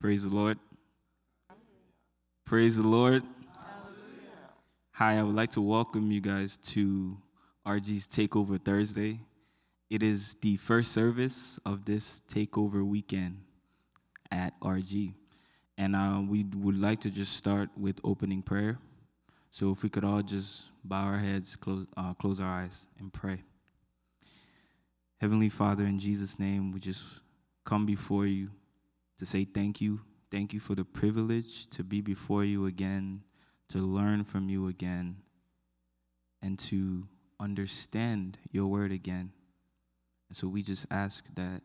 Praise the Lord. Praise the Lord. Hi, I would like to welcome you guys to RG's Takeover Thursday. It is the first service of this Takeover weekend at RG. And uh, we would like to just start with opening prayer. So if we could all just bow our heads, close, uh, close our eyes, and pray. Heavenly Father, in Jesus' name, we just come before you to say thank you. Thank you for the privilege to be before you again, to learn from you again, and to understand your word again. And so we just ask that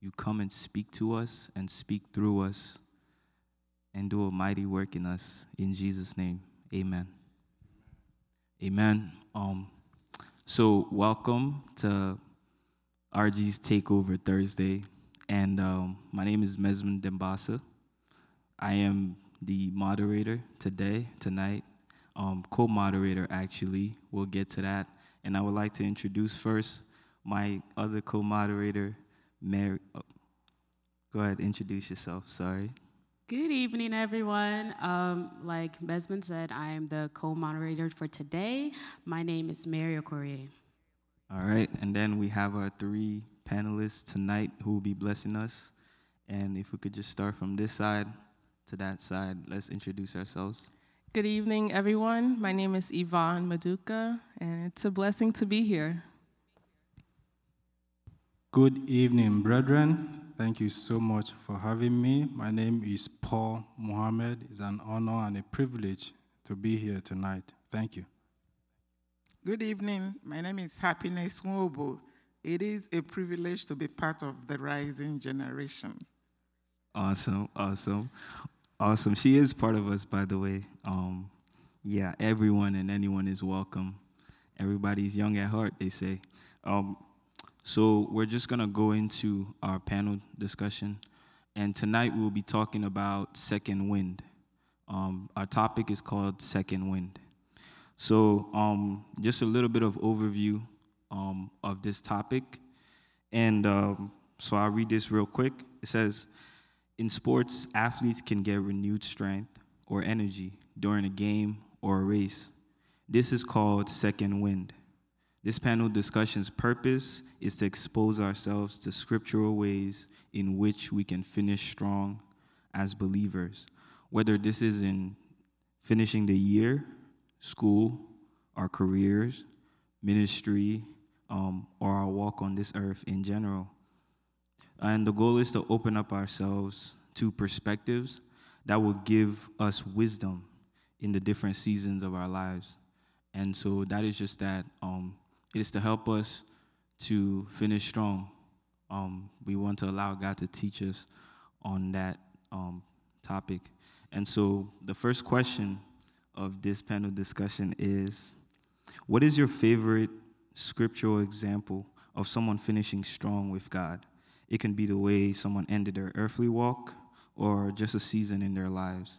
you come and speak to us and speak through us and do a mighty work in us. In Jesus' name, amen. Amen. Um, so, welcome to RG's Takeover Thursday. And um, my name is Mesman Dembasa. I am the moderator today, tonight, um, co moderator, actually. We'll get to that. And I would like to introduce first my other co moderator, Mary. Oh, go ahead, introduce yourself. Sorry. Good evening, everyone. Um, like Mesman said, I am the co moderator for today. My name is Mary Okorie. All right. And then we have our three panelists tonight who will be blessing us. And if we could just start from this side to that side, let's introduce ourselves. Good evening, everyone. My name is Yvonne Maduka, and it's a blessing to be here. Good evening, brethren. Thank you so much for having me. My name is Paul Muhammad. It's an honor and a privilege to be here tonight. Thank you. Good evening. My name is Happiness Nwobo. It is a privilege to be part of the rising generation. Awesome, awesome, awesome. She is part of us, by the way. Um, yeah, everyone and anyone is welcome. Everybody's young at heart, they say. Um, so we're just gonna go into our panel discussion, and tonight we'll be talking about second wind. Um, our topic is called second wind. So um, just a little bit of overview um, of this topic. And um, so I'll read this real quick. It says In sports, athletes can get renewed strength or energy during a game or a race. This is called second wind. This panel discussion's purpose is to expose ourselves to scriptural ways in which we can finish strong as believers, whether this is in finishing the year, school, our careers, ministry, um, or our walk on this earth in general. And the goal is to open up ourselves to perspectives that will give us wisdom in the different seasons of our lives. And so that is just that. Um, it is to help us to finish strong. Um, we want to allow God to teach us on that um, topic. And so the first question of this panel discussion is What is your favorite scriptural example of someone finishing strong with God. It can be the way someone ended their earthly walk or just a season in their lives.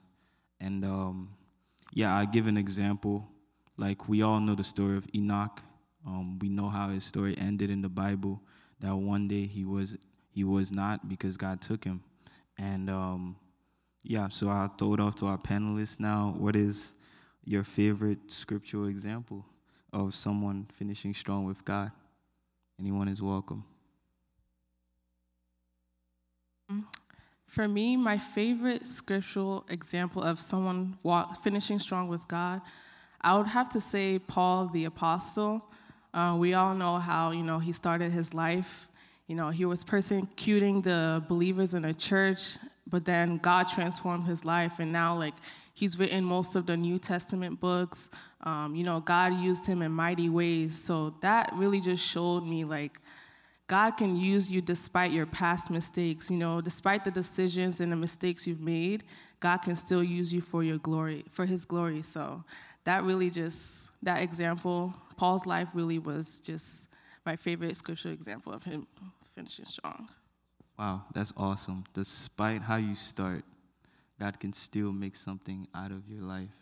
And um, yeah, I give an example. Like we all know the story of Enoch. Um, we know how his story ended in the Bible. That one day he was he was not because God took him. And um, yeah, so I'll throw it off to our panelists now. What is your favorite scriptural example? Of someone finishing strong with God. Anyone is welcome. For me, my favorite scriptural example of someone walk, finishing strong with God, I would have to say Paul the Apostle. Uh, we all know how you know he started his life. You know he was persecuting the believers in the church, but then God transformed his life, and now like He's written most of the New Testament books. Um, you know, God used him in mighty ways. So that really just showed me like God can use you despite your past mistakes. You know, despite the decisions and the mistakes you've made, God can still use you for your glory, for His glory. So that really just that example, Paul's life really was just my favorite scriptural example of him finishing strong. Wow, that's awesome. Despite how you start, God can still make something out of your life.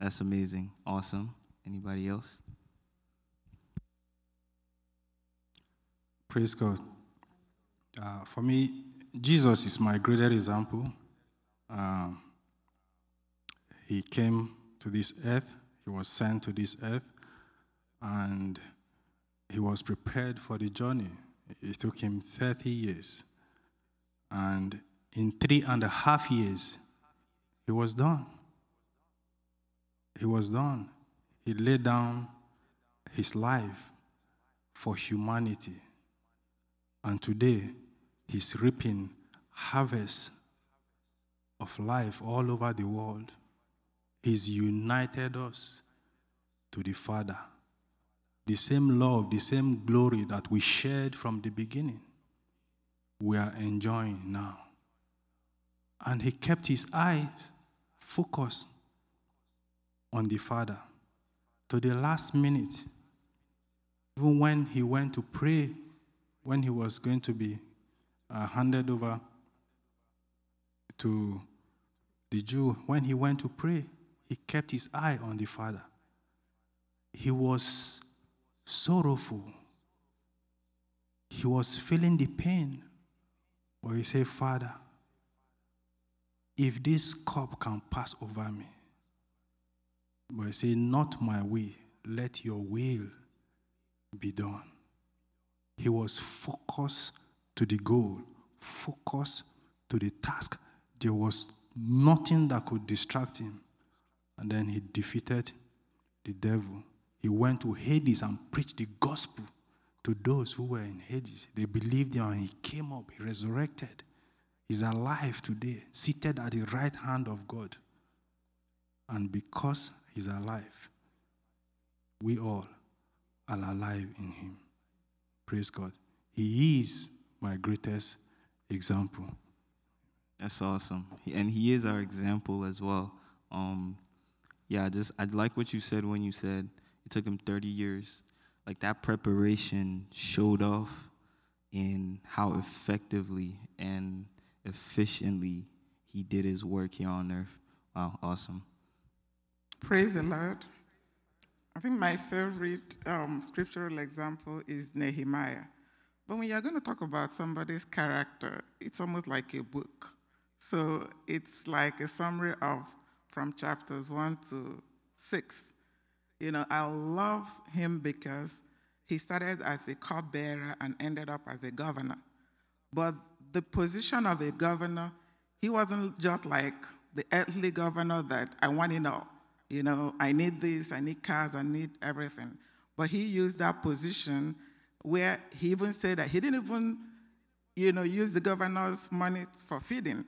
That's amazing. Awesome. Anybody else? Praise God. Uh, for me, Jesus is my greatest example. Uh, he came to this earth, he was sent to this earth, and he was prepared for the journey. It took him 30 years. And in three and a half years, he was done. He was done. He laid down his life for humanity. And today, he's reaping harvest of life all over the world. He's united us to the Father. The same love, the same glory that we shared from the beginning, we are enjoying now. And he kept his eyes focused on the Father to the last minute. Even when he went to pray, when he was going to be uh, handed over to the Jew, when he went to pray, he kept his eye on the Father. He was sorrowful. He was feeling the pain. But he said, Father, if this cup can pass over me, but he said, Not my way, let your will be done. He was focused to the goal, focused to the task. There was nothing that could distract him. And then he defeated the devil. He went to Hades and preached the gospel to those who were in Hades. They believed him and he came up, he resurrected. He's alive today, seated at the right hand of God. And because he's alive, we all are alive in him. Praise God. He is my greatest example. That's awesome. And he is our example as well. Um, yeah, just I like what you said when you said it took him 30 years. Like that preparation showed off in how effectively and efficiently he did his work here on earth. Wow, awesome. Praise the Lord. I think my favorite um, scriptural example is Nehemiah. But when you're going to talk about somebody's character, it's almost like a book. So it's like a summary of from chapters 1 to 6. You know, I love him because he started as a cupbearer and ended up as a governor. But the position of a governor, he wasn't just like the earthly governor that I want to know. You know, I need this, I need cars, I need everything. But he used that position where he even said that he didn't even, you know, use the governor's money for feeding.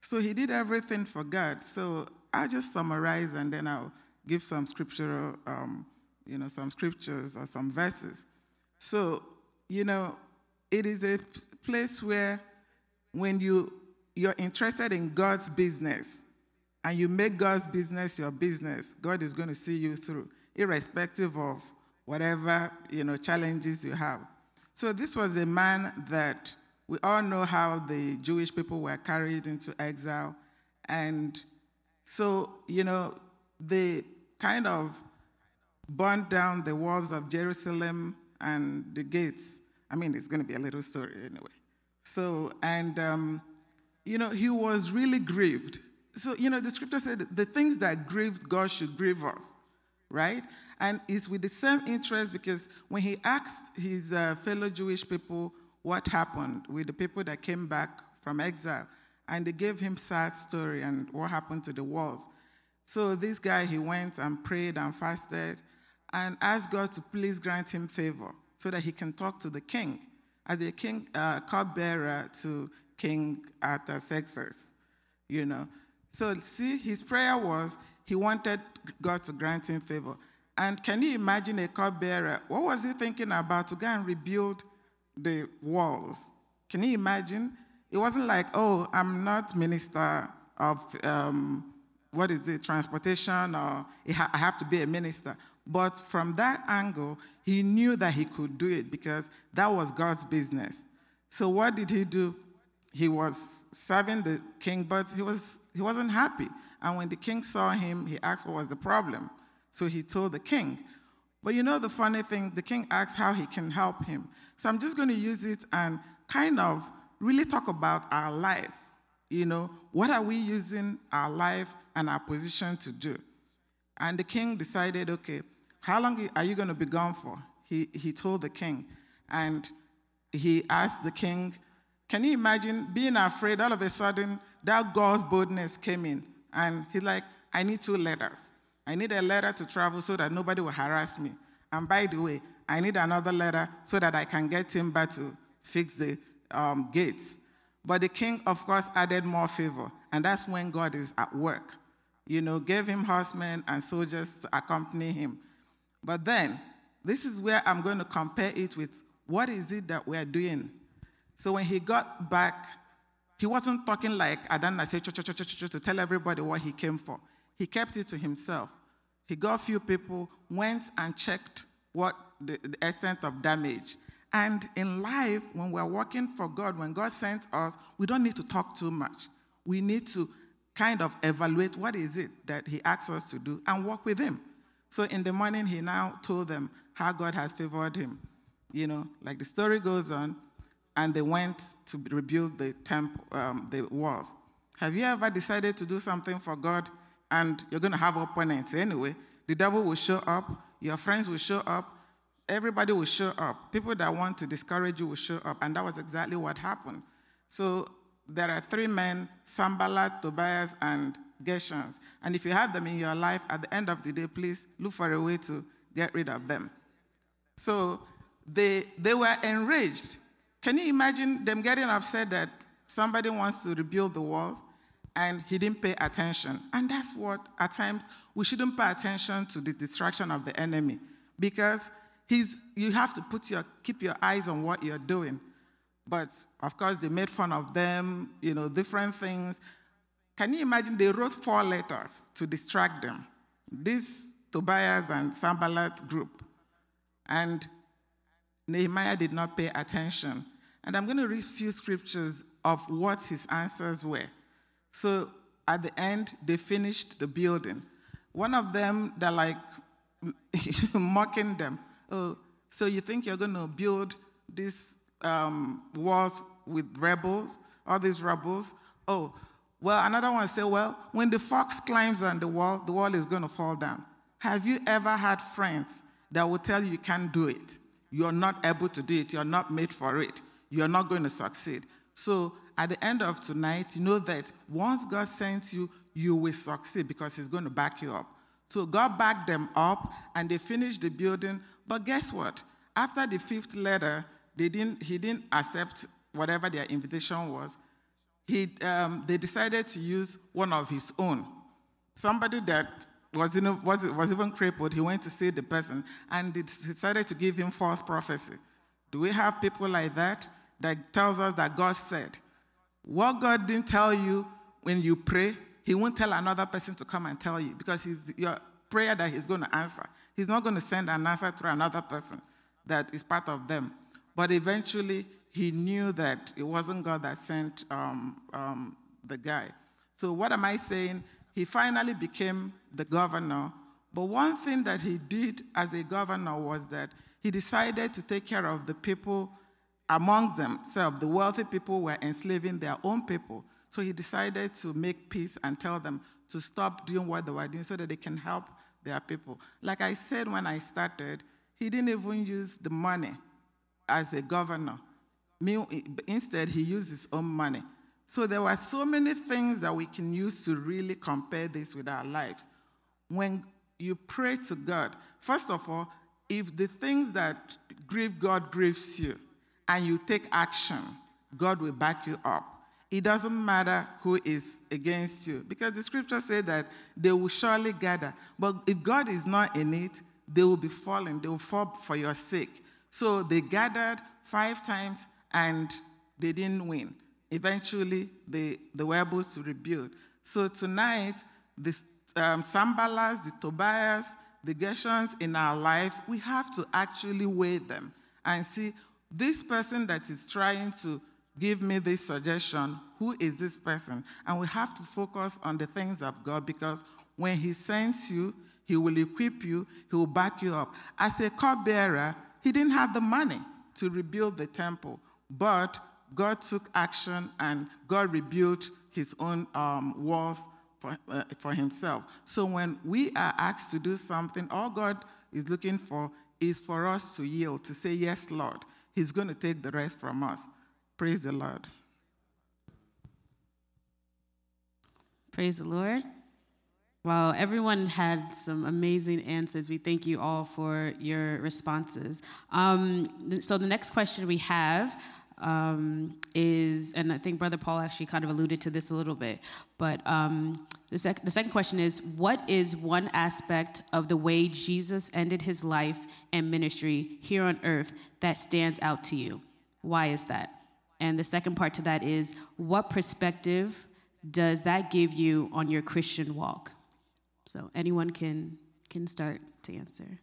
So he did everything for God. So I'll just summarize and then I'll give some scriptural, um, you know, some scriptures or some verses. So, you know, it is a place where when you you're interested in God's business and you make God's business your business, God is going to see you through, irrespective of whatever you know challenges you have. So this was a man that we all know how the Jewish people were carried into exile, and so you know they kind of burned down the walls of Jerusalem and the gates. I mean, it's going to be a little story anyway. So and um, you know he was really grieved. So you know the scripture said the things that grieved God should grieve us, right? And it's with the same interest because when he asked his uh, fellow Jewish people what happened with the people that came back from exile, and they gave him sad story and what happened to the walls. So this guy, he went and prayed and fasted and asked God to please grant him favor so that he can talk to the king as a king uh, cupbearer to King Artaxerxes, you know. So see, his prayer was he wanted God to grant him favor. And can you imagine a cupbearer? What was he thinking about to go and rebuild the walls? Can you imagine? It wasn't like, oh, I'm not minister of um, what is it, transportation, or I have to be a minister. But from that angle, he knew that he could do it because that was God's business. So what did he do? He was serving the king, but he, was, he wasn't happy. And when the king saw him, he asked what was the problem. So he told the king. But you know the funny thing, the king asked how he can help him. So I'm just going to use it and kind of really talk about our life. You know, what are we using our life and our position to do? And the king decided, okay, how long are you going to be gone for? He, he told the king. And he asked the king, Can you imagine being afraid? All of a sudden, that God's boldness came in. And he's like, I need two letters. I need a letter to travel so that nobody will harass me. And by the way, I need another letter so that I can get timber to fix the um, gates. But the king, of course, added more favor. And that's when God is at work. You know, gave him horsemen and soldiers to accompany him. But then, this is where I'm going to compare it with what is it that we're doing. So when he got back, he wasn't talking like Adana said to tell everybody what he came for. He kept it to himself. He got a few people, went and checked what the, the extent of damage. And in life, when we're working for God, when God sends us, we don't need to talk too much. We need to kind of evaluate what is it that He asks us to do and work with Him. So in the morning, He now told them how God has favored Him. You know, like the story goes on, and they went to rebuild the temple, um, the walls. Have you ever decided to do something for God and you're going to have opponents anyway? The devil will show up, your friends will show up, everybody will show up. People that want to discourage you will show up. And that was exactly what happened. So there are three men Sanballat, Tobias, and Geshem. And if you have them in your life, at the end of the day, please look for a way to get rid of them. So they, they were enraged. Can you imagine them getting upset that somebody wants to rebuild the walls and he didn't pay attention? And that's what, at times, we shouldn't pay attention to the distraction of the enemy because he's, you have to put your, keep your eyes on what you're doing. But of course, they made fun of them, you know, different things. Can you imagine they wrote four letters to distract them? This Tobias and Sanballat group. And Nehemiah did not pay attention. And I'm going to read a few scriptures of what his answers were. So at the end, they finished the building. One of them, they're like mocking them. Oh, so you think you're going to build these um, walls with rebels, all these rebels? Oh, well, another one said, well, when the fox climbs on the wall, the wall is going to fall down. Have you ever had friends that will tell you you can't do it? You're not able to do it. You're not made for it. You're not going to succeed. So at the end of tonight, you know that once God sends you, you will succeed because He's going to back you up. So God backed them up and they finished the building. But guess what? After the fifth letter, they didn't, he didn't accept whatever their invitation was. He, um, they decided to use one of his own. Somebody that was, in, was, was even crippled, he went to see the person and decided to give him false prophecy. Do we have people like that that tells us that God said? What God didn't tell you when you pray, he won't tell another person to come and tell you because he's your prayer that he's going to answer. He's not going to send an answer to another person that is part of them. But eventually, he knew that it wasn't God that sent um, um, the guy. So, what am I saying? He finally became the governor. But one thing that he did as a governor was that he decided to take care of the people amongst themselves. The wealthy people were enslaving their own people. So he decided to make peace and tell them to stop doing what they were doing so that they can help their people. Like I said when I started, he didn't even use the money as a governor. Instead, he used his own money. So there were so many things that we can use to really compare this with our lives. When you pray to God, first of all, if the things that grieve God grieves you and you take action, God will back you up. It doesn't matter who is against you because the scripture said that they will surely gather. But if God is not in it, they will be falling. They will fall for your sake. So they gathered five times and they didn't win. Eventually, they, they were able to rebuild. So tonight, the um, Sanballats, the Tobias, the Geshems in our lives, we have to actually weigh them and see this person that is trying to give me this suggestion. Who is this person? And we have to focus on the things of God because when He sends you, He will equip you, He will back you up. As a cupbearer, He didn't have the money to rebuild the temple, but God took action and God rebuilt his own um, walls for, uh, for himself. So when we are asked to do something, all God is looking for is for us to yield, to say, Yes, Lord. He's going to take the rest from us. Praise the Lord. Praise the Lord. Well, everyone had some amazing answers. We thank you all for your responses. Um, so, the next question we have um, is, and I think Brother Paul actually kind of alluded to this a little bit, but um, the, sec- the second question is What is one aspect of the way Jesus ended his life and ministry here on earth that stands out to you? Why is that? And the second part to that is What perspective does that give you on your Christian walk? So anyone can can start to answer.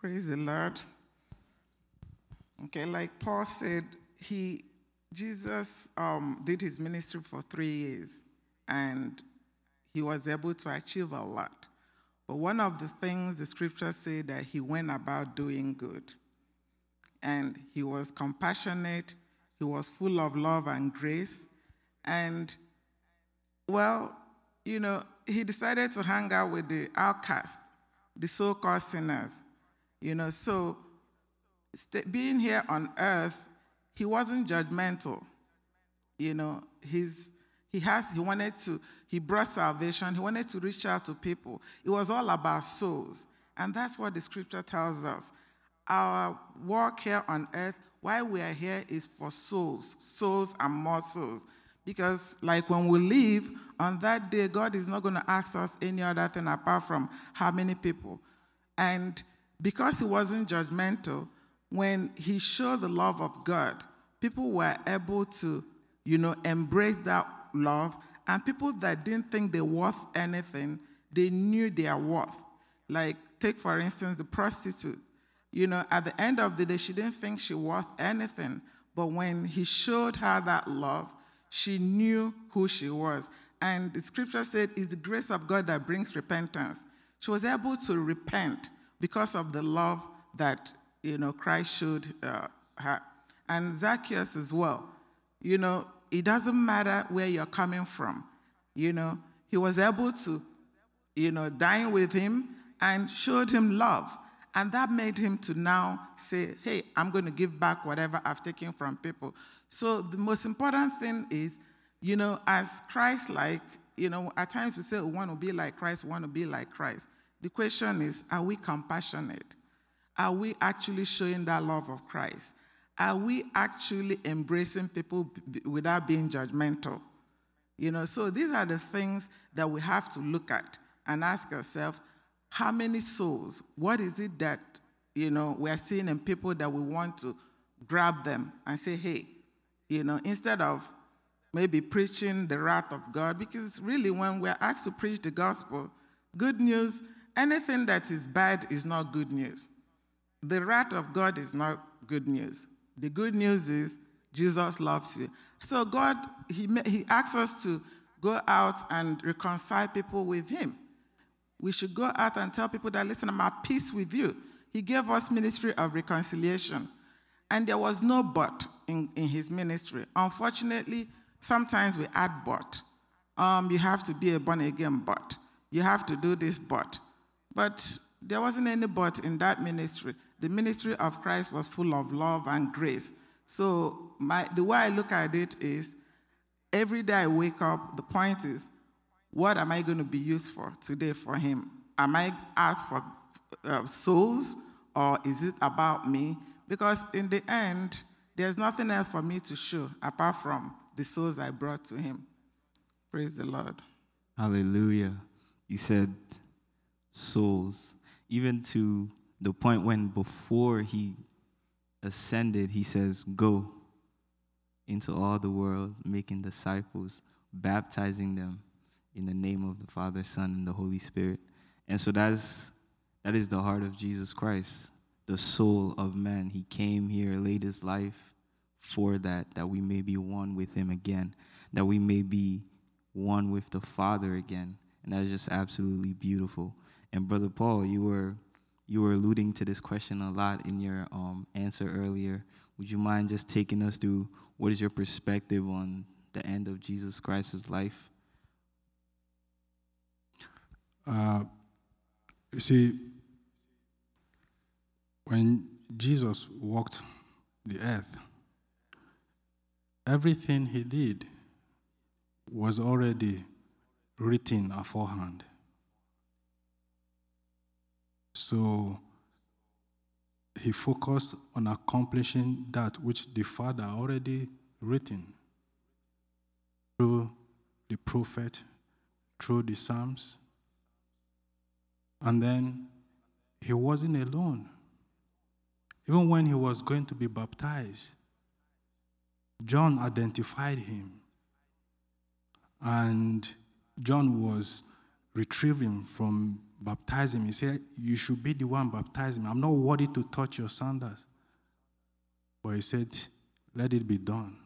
Praise the Lord. Okay, like Paul said, he Jesus um, did his ministry for three years, and he was able to achieve a lot. But one of the things the scriptures say that he went about doing good, and he was compassionate, he was full of love and grace, and well, you know, he decided to hang out with the outcasts, the so-called sinners you know, so st- being here on earth, he wasn't judgmental. You know, he's, he has, he wanted to, he brought salvation. He wanted to reach out to people. It was all about souls. And that's what the scripture tells us. Our work here on earth, why we are here is for souls, souls and more souls. Because, like when we leave, on that day, God is not going to ask us any other thing apart from how many people. And because he wasn't judgmental, when he showed the love of God, people were able to, you know, embrace that love. And people that didn't think they worth anything, they knew their worth. Like, take for instance the prostitute. You know, at the end of the day, she didn't think she worth anything. But when he showed her that love, she knew who she was. And the scripture said, it's the grace of God that brings repentance. She was able to repent because of the love that you know Christ showed uh, her, and Zacchaeus as well. You know, it doesn't matter where you're coming from. You know, he was able to, you know, dine with him and showed him love. And that made him to now say, hey, I'm going to give back whatever I've taken from people. So the most important thing is, you know, as Christ like, you know, at times we say we want to be like Christ, we want to be like Christ. The question is are we compassionate? Are we actually showing that love of Christ? Are we actually embracing people without being judgmental? You know, so these are the things that we have to look at and ask ourselves how many souls, what is it that, you know, we are seeing in people that we want to grab them and say, hey, you know, instead of maybe preaching the wrath of God, because really when we're asked to preach the gospel, good news anything that is bad is not good news. The wrath of God is not good news. The good news is Jesus loves you. So God, he, he asks us to go out and reconcile people with him. We should go out and tell people that, listen, I'm at peace with you. He gave us ministry of reconciliation. And there was no but in, in his ministry. Unfortunately, sometimes we add but. Um, you have to be a born again but. You have to do this but. But there wasn't any but in that ministry. The ministry of Christ was full of love and grace. So my, the way I look at it is every day I wake up, the point is, what am I going to be used for today for Him? Am I asked for uh, souls or is it about me? Because in the end, there's nothing else for me to show apart from the souls I brought to Him. Praise the Lord. Hallelujah. You said souls, even to the point when before he ascended, he says, Go into all the world, making disciples, baptizing them in the name of the Father, Son, and the Holy Spirit. And so that's that is the heart of Jesus Christ, the soul of man. He came here, laid his life for that, that we may be one with him again, that we may be one with the Father again. And that's just absolutely beautiful. And Brother Paul, you were you were alluding to this question a lot in your um, answer earlier. Would you mind just taking us through what is your perspective on the end of Jesus Christ's life? You see, when Jesus walked the earth, everything he did was already written aforehand. So he focused on accomplishing that which the Father already written through the prophet, through the Psalms. And then he wasn't alone. Even when he was going to be baptized, John identified him. And John was retrieving from baptizing. He said, You should be the one baptizing me. I'm not worthy to touch your sandals. But he said, Let it be done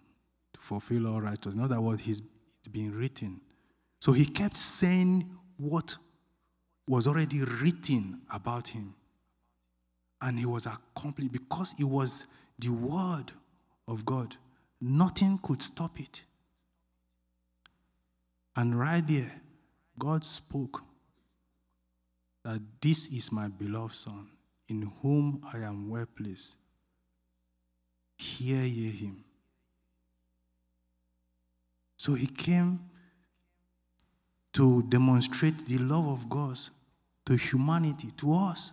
to fulfill all righteousness. In other words, it's been written. So he kept saying what was already written about him. And he was accomplished because it was the word of God. Nothing could stop it. And right there, God spoke that this is my beloved Son, in whom I am well pleased. Hear ye him. So he came to demonstrate the love of God to humanity, to us.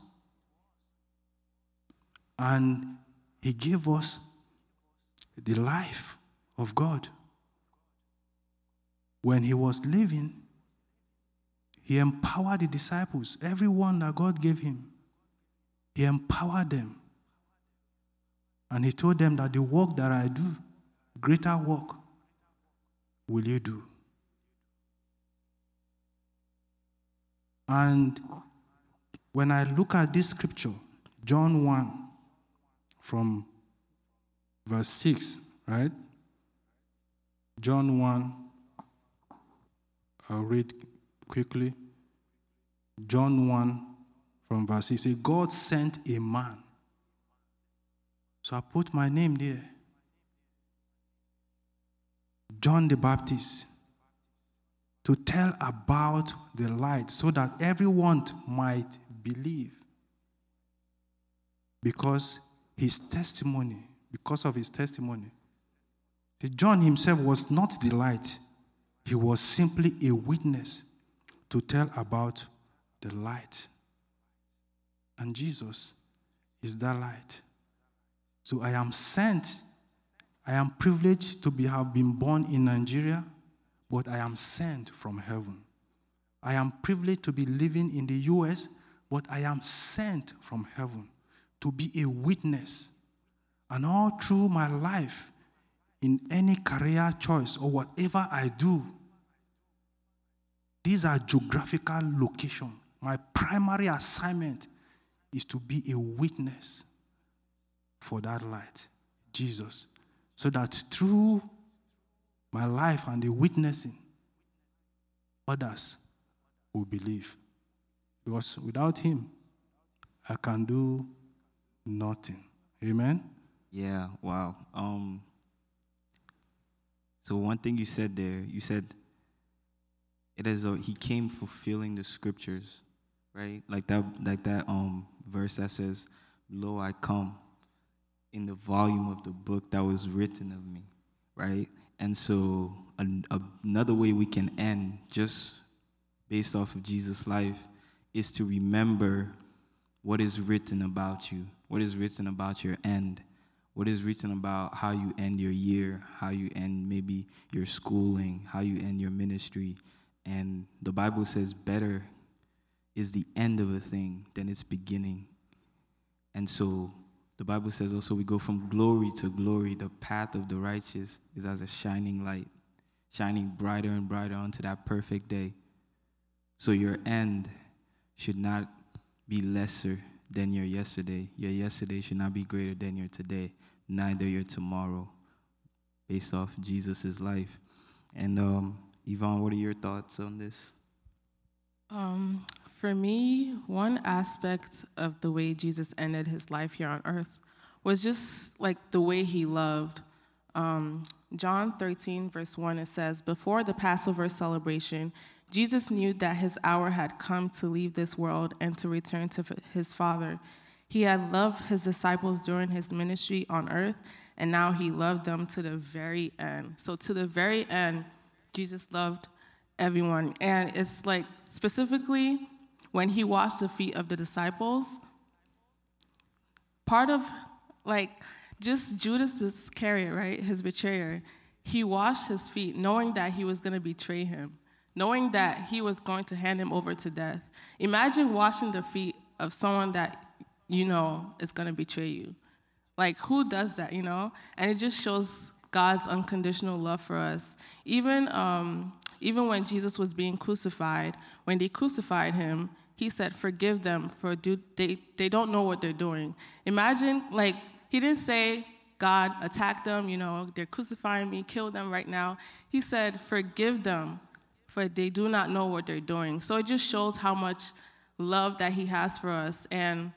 And he gave us the life of God. When he was living, he empowered the disciples, everyone that God gave him. He empowered them. And he told them that the work that I do, greater work, will you do. And when I look at this scripture, John 1, from verse 6, right? John 1, I'll read quickly. John 1 from verse 6 says, God sent a man. So I put my name there. John the Baptist to tell about the light so that everyone might believe. Because his testimony, because of his testimony, John himself was not the light, he was simply a witness to tell about the light. And Jesus is that light. So I am sent. I am privileged to be, have been born in Nigeria, but I am sent from heaven. I am privileged to be living in the US, but I am sent from heaven to be a witness. And all through my life, in any career choice or whatever I do, these are geographical location. My primary assignment is to be a witness for that light, Jesus, so that through my life and the witnessing, others will believe. Because without Him, I can do nothing. Amen? Yeah, wow. Um, so, one thing you said there, you said it is a, he came fulfilling the scriptures, right? Like that, like that um, verse that says, Lo, I come in the volume of the book that was written of me, right? And so, an, another way we can end, just based off of Jesus' life, is to remember what is written about you, what is written about your end, what is written about how you end your year, how you end maybe your schooling, how you end your ministry, and the Bible says, better is the end of a thing than its beginning. And so the Bible says also we go from glory to glory. The path of the righteous is as a shining light, shining brighter and brighter unto that perfect day. So your end should not be lesser than your yesterday. Your yesterday should not be greater than your today, neither your tomorrow, based off Jesus' life. And um, Yvonne, what are your thoughts on this? Um, For me, one aspect of the way Jesus ended his life here on earth was just like the way he loved. Um, John 13, verse 1, it says, Before the Passover celebration, Jesus knew that his hour had come to leave this world and to return to his Father. He had loved his disciples during his ministry on earth, and now he loved them to the very end. So, to the very end, Jesus loved everyone. And it's like specifically when he washed the feet of the disciples, part of like just Judas Iscariot, right, his betrayer, he washed his feet knowing that he was going to betray him, knowing that he was going to hand him over to death. Imagine washing the feet of someone that you know is going to betray you. Like, who does that, you know? And it just shows God's unconditional love for us. Even, um, even when Jesus was being crucified, when they crucified him, he said, Forgive them, for do, they, they don't know what they're doing. Imagine, like, he didn't say, God, attack them, you know, they're crucifying me, kill them right now. He said, Forgive them, for they do not know what they're doing. So it just shows how much love that he has for us. And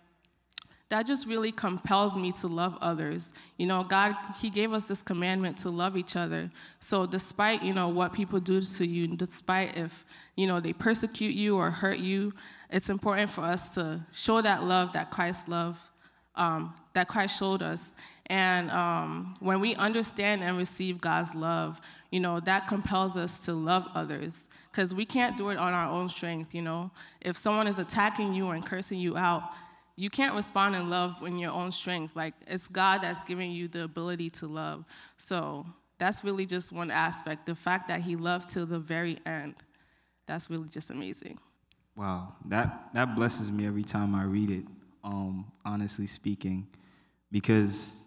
that just really compels me to love others. You know, God, He gave us this commandment to love each other. So, despite, you know, what people do to you, despite if, you know, they persecute you or hurt you, it's important for us to show that love that Christ love, um, that Christ showed us. And um, when we understand and receive God's love, you know, that compels us to love others because we can't do it on our own strength, you know. If someone is attacking you and cursing you out, you can't respond in love in your own strength. Like, it's God that's giving you the ability to love. So, that's really just one aspect. The fact that He loved till the very end, that's really just amazing. Wow, that, that blesses me every time I read it, um, honestly speaking, because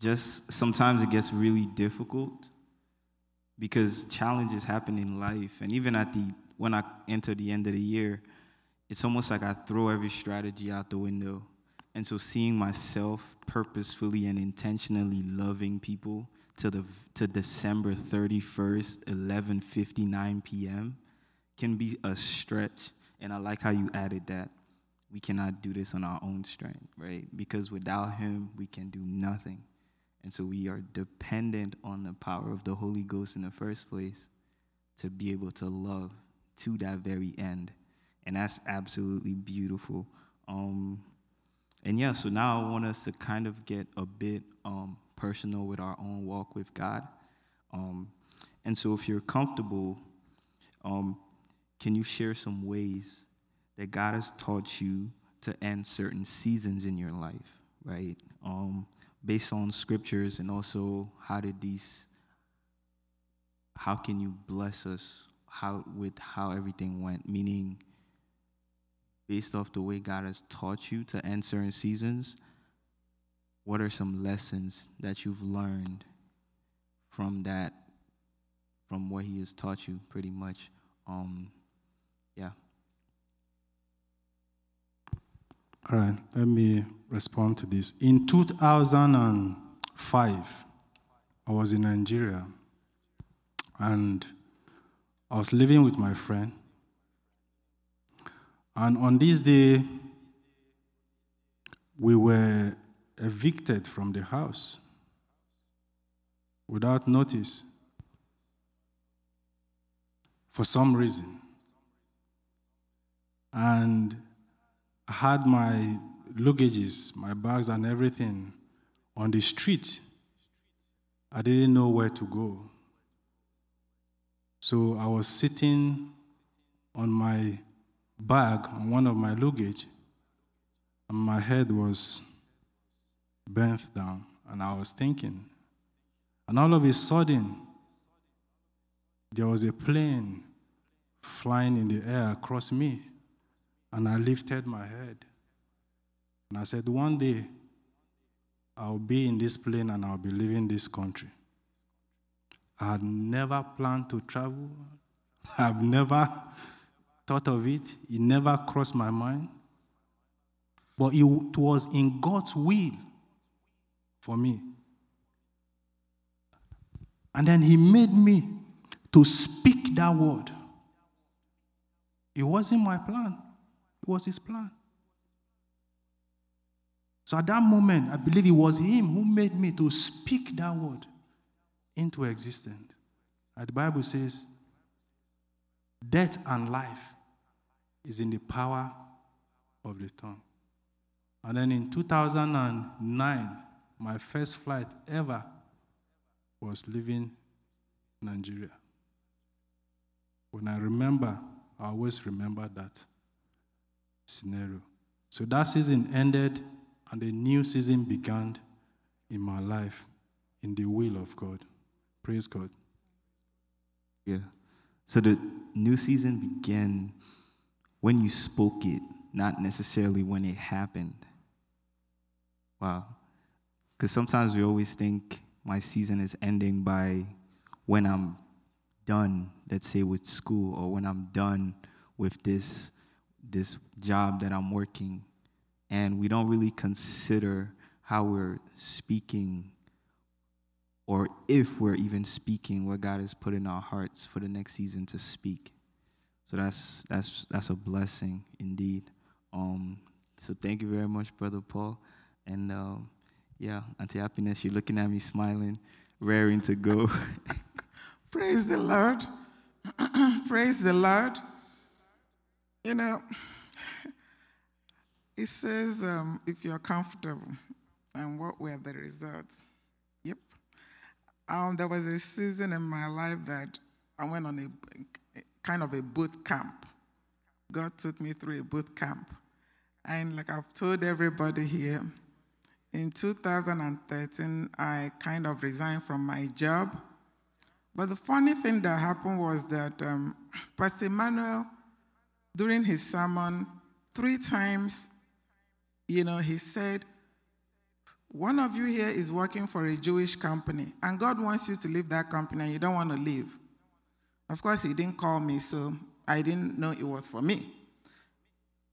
just sometimes it gets really difficult because challenges happen in life. And even at the, when I enter the end of the year, it's almost like I throw every strategy out the window. And so seeing myself purposefully and intentionally loving people to the to December 31st, 11:59 p.m. can be a stretch. And I like how you added that. We cannot do this on our own strength, right? Because without him, we can do nothing. And so we are dependent on the power of the Holy Ghost in the first place to be able to love to that very end and that's absolutely beautiful. Um, and yeah, so now I want us to kind of get a bit um, personal with our own walk with God. Um, and so, if you're comfortable, um, can you share some ways that God has taught you to end certain seasons in your life, right? Um, based on scriptures, and also how did these, how can you bless us how with how everything went? Meaning, based off the way God has taught you to end certain seasons, what are some lessons that you've learned from that, from what He has taught you, pretty much? Um, yeah. All right, let me respond to this. In 2005, I was in Nigeria and I was living with my friend. And on this day, we were evicted from the house without notice for some reason. And I had my luggages, my bags, and everything on the street. I didn't know where to go. So I was sitting on my bag on one of my luggage, and my head was bent down, and I was thinking. And all of a sudden, there was a plane flying in the air across me, and I lifted my head. And I said, One day, I'll be in this plane and I'll be leaving this country. I had never planned to travel. I've never thought of it, it never crossed my mind. But it was in God's will for me. And then He made me to speak that word. It wasn't my plan. It was his plan. So at that moment, I believe it was him who made me to speak that word into existence. And the Bible says, death and life is in the power of the tongue. And then in 2009, my first flight ever was leaving Nigeria. When I remember, I always remember that scenario. So that season ended and a new season began in my life in the will of God. Praise God. Yeah. So the new season began when you spoke it, not necessarily when it happened. Wow. Because sometimes we always think my season is ending by when I'm done, let's say with school, or when I'm done with this, this job that I'm working. And we don't really consider how we're speaking or if we're even speaking what God has put in our hearts for the next season to speak. So that's that's that's a blessing indeed. Um, so thank you very much, brother Paul, and um, yeah, Auntie Happiness, you're looking at me smiling, raring to go. Praise the Lord. Praise the Lord. You know, it says um, if you're comfortable, and what were the results? Yep. Um, there was a season in my life that I went on a kind of a boot camp. God took me through a boot camp. And like I've told everybody here, in 2013, I kind of resigned from my job. But the funny thing that happened was that um, Pastor Emmanuel, during his sermon, three times, you know, he said, One of you here is working for a Jewish company, and God wants you to leave that company, and you don't want to leave. Of course, he didn't call me, so I didn't know it was for me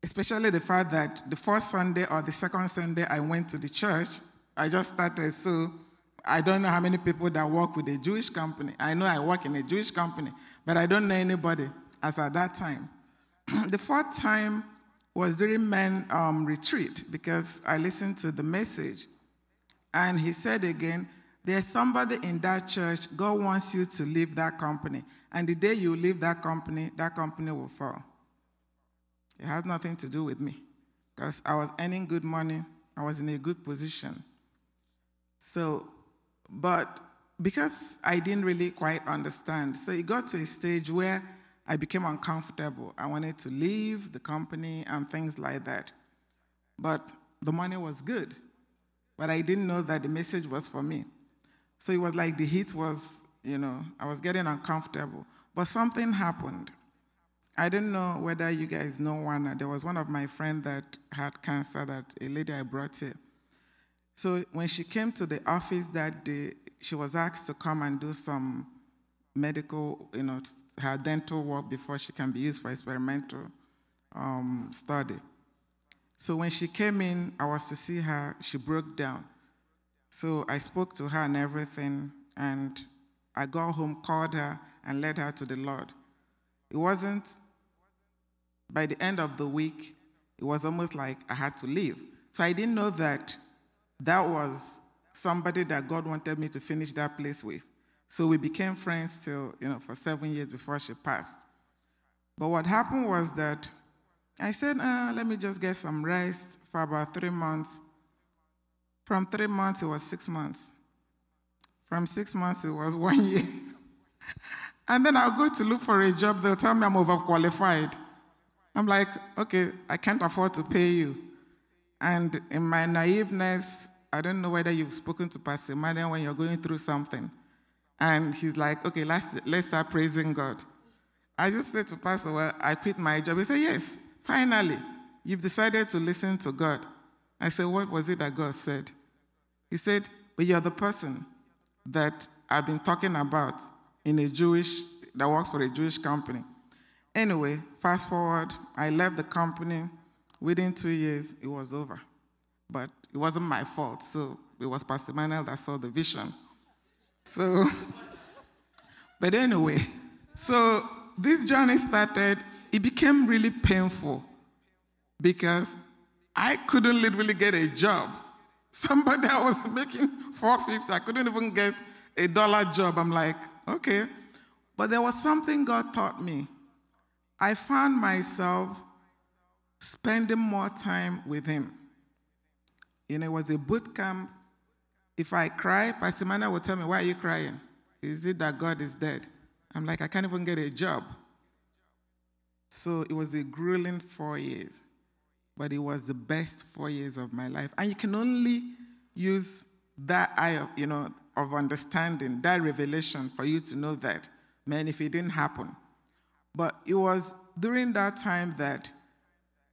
especially the fact that the first Sunday or the second Sunday I went to the church, I just started. So I don't know how many people that work with a Jewish company. I know I work in a Jewish company, but I don't know anybody as at that time. the fourth time was during men um, retreat because I listened to the message. And he said again, there's somebody in that church, God wants you to leave that company. And the day you leave that company, that company will fall. It has nothing to do with me because I was earning good money, I was in a good position. So, but because I didn't really quite understand, so it got to a stage where I became uncomfortable. I wanted to leave the company and things like that. But the money was good. But I didn't know that the message was for me. So it was like the heat was, you know, I was getting uncomfortable. But something happened. I don't know whether you guys know one. There was one of my friends that had cancer, that a lady I brought here. So when she came to the office that day, she was asked to come and do some medical, you know, her dental work before she can be used for experimental um, study. So when she came in, I was to see her, she broke down. So I spoke to her and everything, and I got home, called her, and led her to the Lord. It wasn't, by the end of the week, it was almost like I had to leave. So I didn't know that that was somebody that God wanted me to finish that place with. So we became friends till, you know, for seven years before she passed. But what happened was that I said, uh, let me just get some rest for about three months. From three months, it was six months. From six months, it was one year. And then I'll go to look for a job, they'll tell me I'm overqualified. I'm like, okay, I can't afford to pay you. And in my naiveness, I don't know whether you've spoken to Pastor Emmanuel when you're going through something. And he's like, okay, let's, let's start praising God. I just said to Pastor, well, I quit my job. He said, yes, finally, you've decided to listen to God. I said, what was it that God said? He said, but you're the person that I've been talking about in a Jewish, that works for a Jewish company. Anyway, fast forward, I left the company. Within two years, it was over. But it wasn't my fault, so it was Pastor Manuel that saw the vision. So, but anyway, so this journey started, it became really painful. because I couldn't literally get a job. Somebody I was making 450, I couldn't even get a dollar job. I'm like, okay. But there was something God taught me. I found myself spending more time with Him. You know, it was a boot camp. If I cry, Pastor Mana will tell me, Why are you crying? Is it that God is dead? I'm like, I can't even get a job. So it was a grueling four years, but it was the best four years of my life. And you can only use that eye of, you know, of understanding, that revelation for you to know that, man, if it didn't happen. But it was during that time that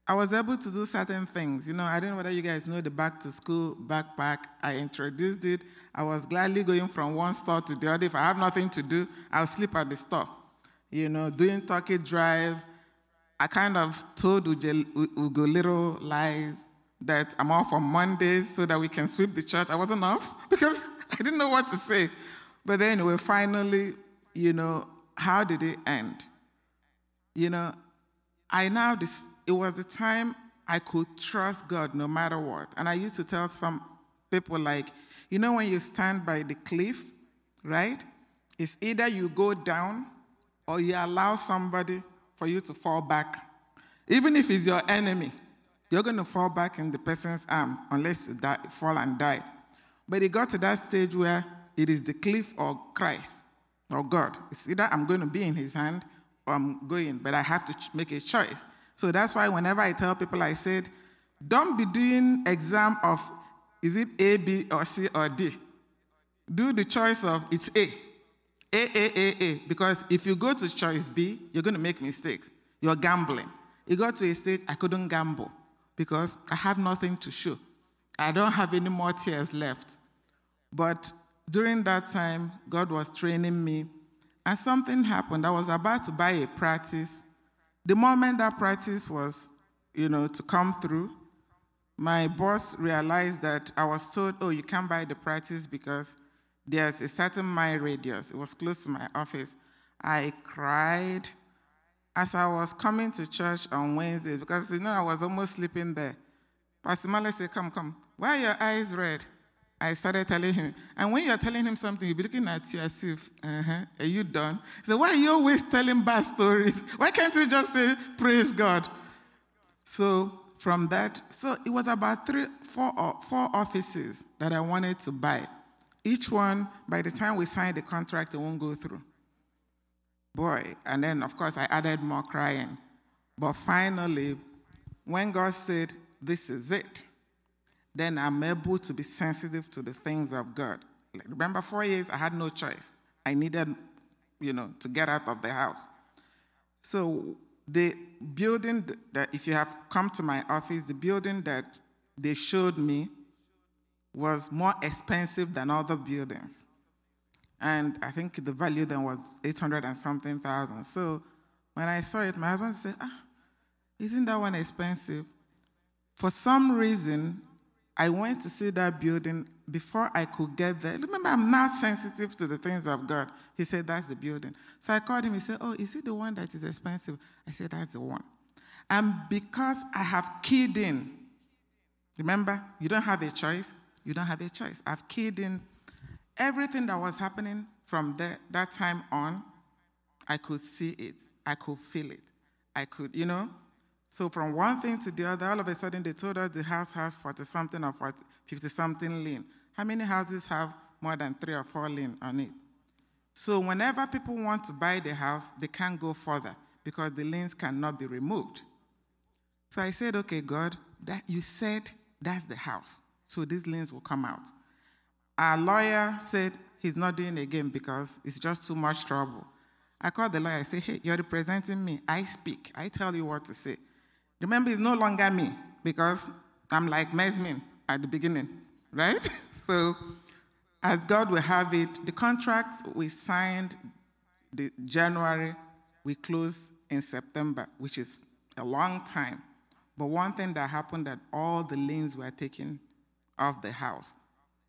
I was able to do certain things. You know, I don't know whether you guys know the back to school backpack. I introduced it. I was gladly going from one store to the other. If I have nothing to do, I'll sleep at the store. You know, doing Turkey Drive. I kind of told Ugo little lies that I'm off on Mondays so that we can sweep the church. I wasn't off because I didn't know what to say. But then anyway, finally, you know, how did it end? You know, I now dis- it was the time I could trust God no matter what. And I used to tell some people, like, you know, when you stand by the cliff, right? It's either you go down or you allow somebody for you to fall back. Even if it's your enemy, you're going to fall back in the person's arm unless you die, fall and die. But it got to that stage where it is the cliff or Christ or God. It's either I'm going to be in his hand or I'm going, but I have to make a choice. So that's why whenever I tell people, I said, don't be doing exam of is it A, B, or C, or D. Do the choice of it's A. A, A, A, A. Because if you go to choice B, you're going to make mistakes. You're gambling. You got to a stage, I couldn't gamble because I have nothing to show. I don't have any more tears left. But during that time, God was training me, and something happened. I was about to buy a practice the moment that practice was, you know, to come through, my boss realized that I was told, oh, you can't buy the practice because there's a certain mile radius. It was close to my office. I cried as I was coming to church on Wednesday because, you know, I was almost sleeping there. Pastor Male said, come, come. Why are your eyes red? I started telling him. And when you're telling him something, he'll be looking at you as if, uh-huh, are you done? So why are you always telling bad stories? Why can't you just say, praise God? So from that, so it was about three, four, four offices that I wanted to buy. Each one, by the time we signed the contract, it won't go through. Boy, and then of course I added more crying. But finally, when God said, this is it, then I'm able to be sensitive to the things of God. Remember, four years, I had no choice. I needed, you know, to get out of the house. So the building that, if you have come to my office, the building that they showed me was more expensive than other buildings. And I think the value then was 800 and something thousand. So when I saw it, my husband said, ah, isn't that one expensive? For some reason, I went to see that building before I could get there. Remember, I'm not sensitive to the things of God. He said, That's the building. So I called him. He said, Oh, is it the one that is expensive? I said, That's the one. And because I have keyed in, remember, you don't have a choice. You don't have a choice. I've keyed in everything that was happening from there, that time on. I could see it. I could feel it. I could, you know, so from one thing to the other, all of a sudden they told us the house has 40 something or 50 something lien. How many houses have more than three or four lien on it? So whenever people want to buy the house, they can't go further because the liens cannot be removed. So I said, okay, God, that you said that's the house. So these liens will come out. Our lawyer said he's not doing it again because it's just too much trouble. I called the lawyer. I said, hey, you're representing me. I speak. I tell you what to say. Remember, it's no longer me because I'm like Mesmin at the beginning, right? so, as God will have it, the contract we signed the January, we closed in September, which is a long time. But one thing that happened that all the liens were taken off the house.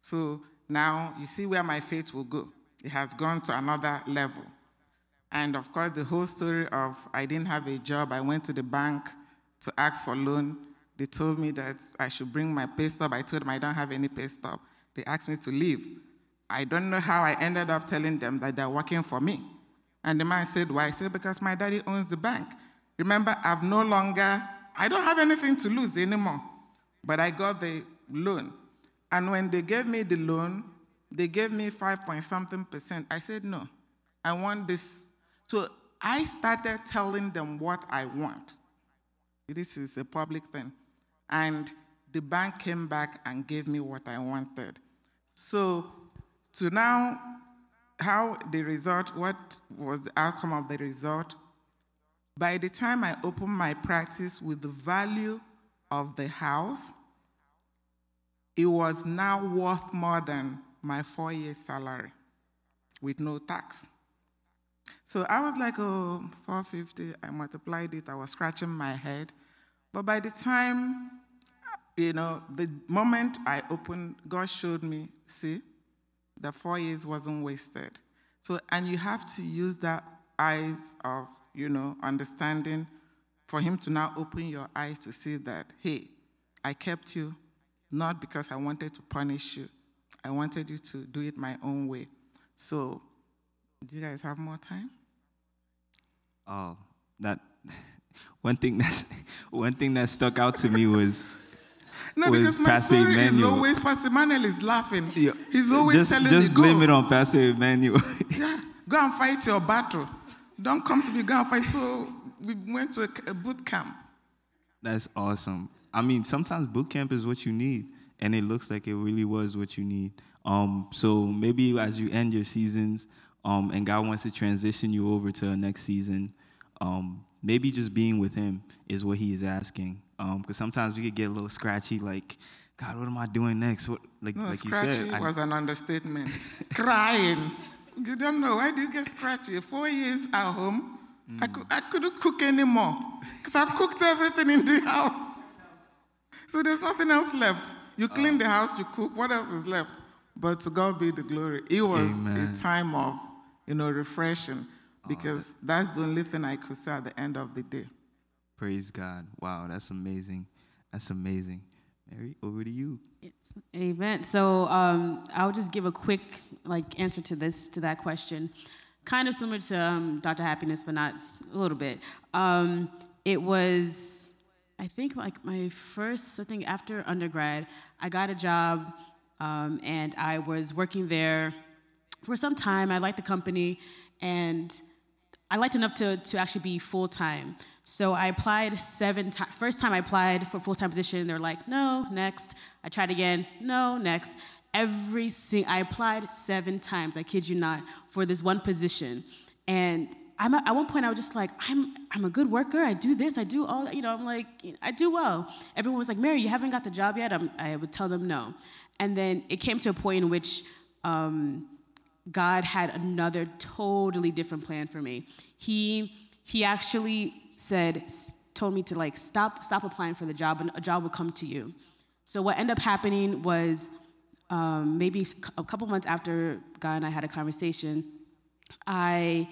So now you see where my faith will go. It has gone to another level. And of course, the whole story of I didn't have a job, I went to the bank, to ask for loan. They told me that I should bring my pay stub. I told them I don't have any pay stub. They asked me to leave. I don't know how I ended up telling them that they're working for me. And the man said, Why? I said, Because my daddy owns the bank. Remember, I've no longer, I don't have anything to lose anymore. But I got the loan. And when they gave me the loan, they gave me five point something percent. I said, No, I want this. So I started telling them what I want. This is a public thing. And the bank came back and gave me what I wanted. So, to now, how the result, what was the outcome of the result? By the time I opened my practice with the value of the house, it was now worth more than my four years' salary with no tax. So I was like, oh, 450. I multiplied it. I was scratching my head. But by the time, you know, the moment I opened, God showed me, see, the four years wasn't wasted. So, and you have to use that eyes of, you know, understanding for Him to now open your eyes to see that, hey, I kept you not because I wanted to punish you, I wanted you to do it my own way. So, do you guys have more time? Oh, that one thing that's one thing that stuck out to me was no, was because my Pastor story is always Pastor Manuel is laughing. Yeah, He's always just telling just me, blame go, it on Pastor Emmanuel. yeah, go and fight your battle. Don't come to me, go and fight. So we went to a, a boot camp. That's awesome. I mean, sometimes boot camp is what you need, and it looks like it really was what you need. Um, so maybe as you end your seasons, um, and God wants to transition you over to a next season, um, maybe just being with Him is what He is asking. Because sometimes we could get a little scratchy, like, God, what am I doing next? What, like, No, like you scratchy said, I- was an understatement. Crying. You don't know. Why do you get scratchy? Four years at home, I, cou- I couldn't cook anymore because I've cooked everything in the house. So there's nothing else left. You clean the house, you cook. What else is left? But to God be the glory. It was Amen. a time of, you know, refreshing because that's the only thing I could say at the end of the day. praise God. Wow, that's amazing. That's amazing. Mary, over to you. Yes. Amen. So um, I'll just give a quick like answer to this to that question, kind of similar to um, Dr. Happiness, but not a little bit. Um, it was, I think, like my first. I think after undergrad, I got a job, um, and I was working there for some time. I liked the company, and I liked enough to, to actually be full time. So I applied seven times. First time I applied for full time position, they were like, no, next. I tried again, no, next. Every sing- I applied seven times. I kid you not, for this one position, and I'm at one point I was just like, I'm I'm a good worker. I do this. I do all that. You know, I'm like, I do well. Everyone was like, Mary, you haven't got the job yet. I'm, I would tell them no, and then it came to a point in which. Um, God had another totally different plan for me. He he actually said told me to like stop stop applying for the job and a job will come to you. So what ended up happening was um, maybe a couple months after God and I had a conversation, I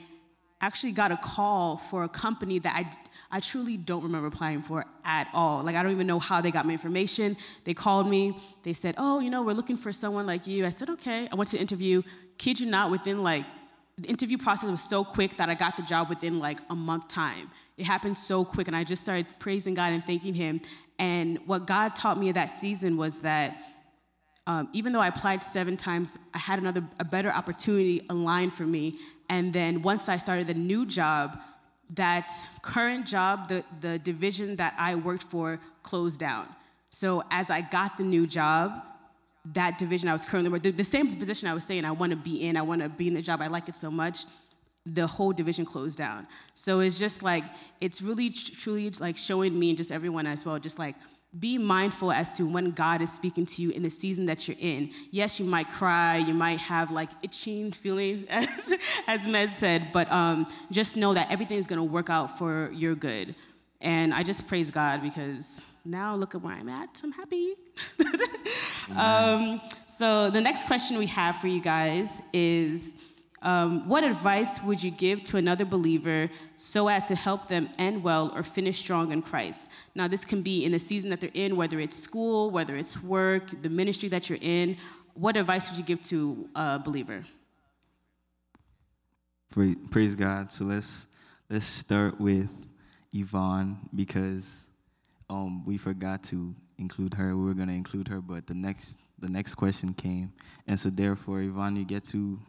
actually got a call for a company that I, I truly don't remember applying for at all. Like, I don't even know how they got my information. They called me. They said, Oh, you know, we're looking for someone like you. I said, Okay. I went to interview. Kid you not, within like, the interview process was so quick that I got the job within like a month time. It happened so quick, and I just started praising God and thanking Him. And what God taught me that season was that um, even though I applied seven times, I had another a better opportunity aligned for me. And then once I started the new job, that current job, the, the division that I worked for, closed down. So as I got the new job, that division I was currently working, the, the same position I was saying I want to be in, I want to be in the job, I like it so much, the whole division closed down. So it's just like, it's really tr- truly like showing me and just everyone as well, just like be mindful as to when God is speaking to you in the season that you're in. Yes, you might cry, you might have like itching feeling, as, as Mez said, but um, just know that everything is going to work out for your good. And I just praise God because now look at where I'm at. I'm happy. um, so the next question we have for you guys is Um, what advice would you give to another believer so as to help them end well or finish strong in Christ? Now, this can be in the season that they're in, whether it's school, whether it's work, the ministry that you're in. What advice would you give to a believer? Praise God. So let's let's start with Yvonne because um, we forgot to include her. We were going to include her, but the next the next question came, and so therefore, Yvonne, you get to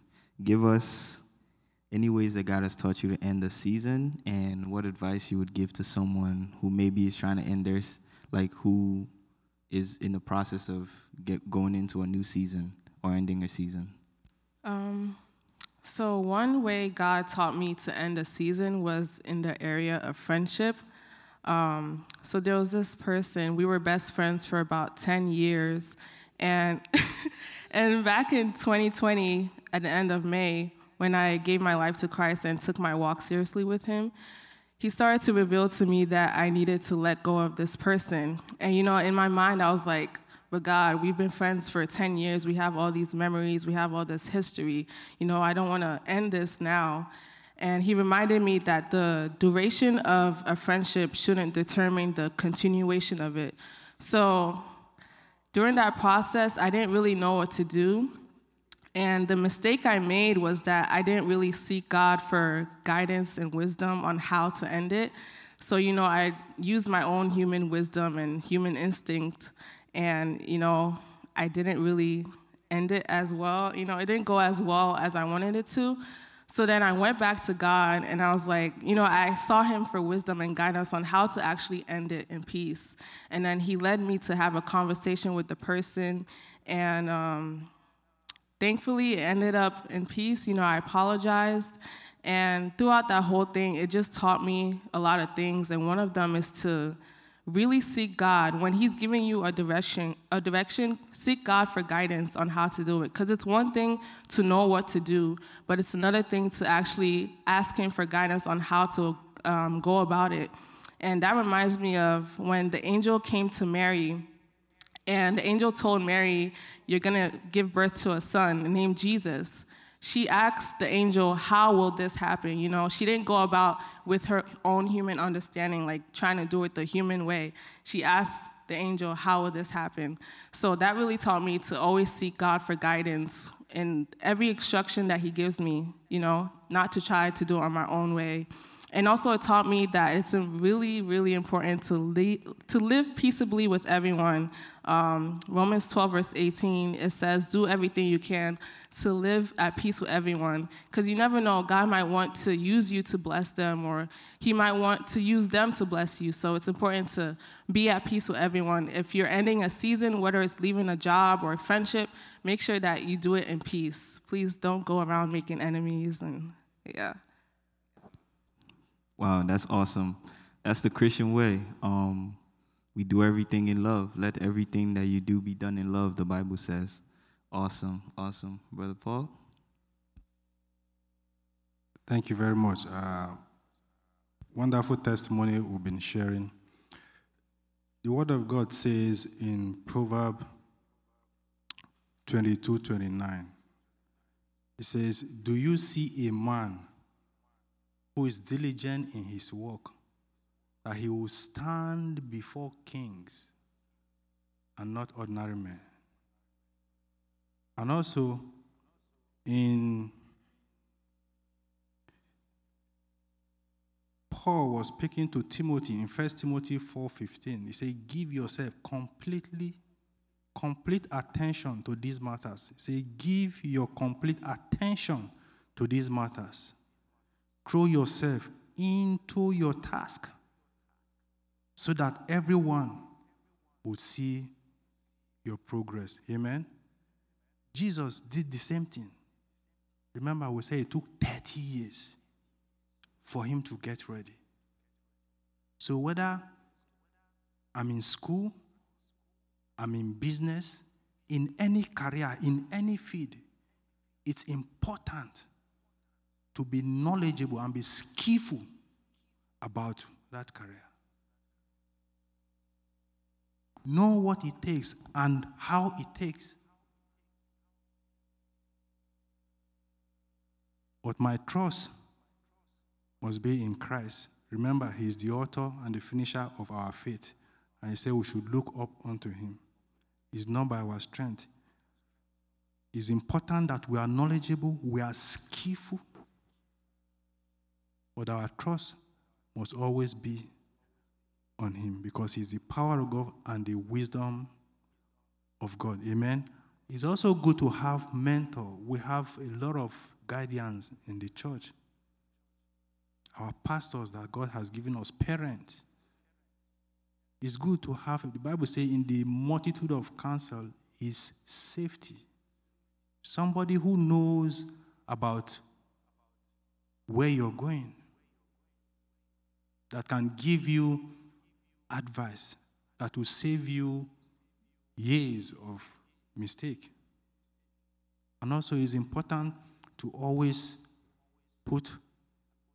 give us any ways that God has taught you to end the season, and what advice you would give to someone who maybe is trying to end theirs, like who is in the process of get, going into a new season or ending a season. Um, so one way God taught me to end a season was in the area of friendship. Um, so there was this person, we were best friends for about 10 years. And, and back in 2020, at the end of May, when I gave my life to Christ and took my walk seriously with Him, He started to reveal to me that I needed to let go of this person. And you know, in my mind, I was like, but God, we've been friends for 10 years. We have all these memories. We have all this history. You know, I don't want to end this now. And he reminded me that the duration of a friendship shouldn't determine the continuation of it. So during that process, I didn't really know what to do. And the mistake I made was that I didn't really seek God for guidance and wisdom on how to end it. So, you know, I used my own human wisdom and human instinct, and, you know, I didn't really end it as well. You know, it didn't go as well as I wanted it to. So then I went back to God and I was like, you know, I saw him for wisdom and guidance on how to actually end it in peace. And then he led me to have a conversation with the person. And um, thankfully, it ended up in peace. You know, I apologized. And throughout that whole thing, it just taught me a lot of things. And one of them is to really seek God. When He's giving you a direction, a direction, seek God for guidance on how to do it. Because it's one thing to know what to do, but it's another thing to actually ask Him for guidance on how to um, go about it. And that reminds me of when the angel came to Mary, and the angel told Mary, You're gonna give birth to a son named Jesus she asked the angel, How will this happen? You know, she didn't go about with her own human understanding, like trying to do it the human way. She asked the angel, How will this happen? So that really taught me to always seek God for guidance in every instruction that He gives me, you know, not to try to do it on my own way. And also, it taught me that it's really, really important to, lead, to live peaceably with everyone. Um, Romans 12, verse 18, it says, Do everything you can to live at peace with everyone. Because you never know, God might want to use you to bless them, or He might want to use them to bless you. So it's important to be at peace with everyone. If you're ending a season, whether it's leaving a job or a friendship, make sure that you do it in peace. Please don't go around making enemies and, yeah. Wow, that's awesome. That's the Christian way. Um, we do everything in love. Let everything that you do be done in love, the Bible says. Awesome, awesome. Brother Paul? Thank you very much. Uh, wonderful testimony we've been sharing. The Word of God says in Proverb 22 29, it says, Do you see a man who is diligent in his work, that he will stand before kings and not ordinary men. And also, in Paul was speaking to Timothy in 1 Timothy 4:15. He said, "Give yourself completely complete attention to these matters." He said, "Give your complete attention to these matters." Throw yourself into your task so that everyone will see your progress. Amen. Jesus did the same thing. Remember, we say it took 30 years for him to get ready. So, whether I'm in school, I'm in business, in any career, in any field, it's important to be knowledgeable and be skillful about that career. Know what it takes and how it takes. But my trust must be in Christ. Remember, He is the author and the finisher of our faith. And He said we should look up unto Him. It's not by our strength. It's important that we are knowledgeable, we are skillful, but our trust must always be on Him because He's the power of God and the wisdom of God. Amen. It's also good to have mentor. We have a lot of guardians in the church. Our pastors that God has given us, parents. It's good to have, the Bible says, in the multitude of counsel is safety. Somebody who knows about where you're going, that can give you advice, that will save you years of mistake. And also, it's important to always put,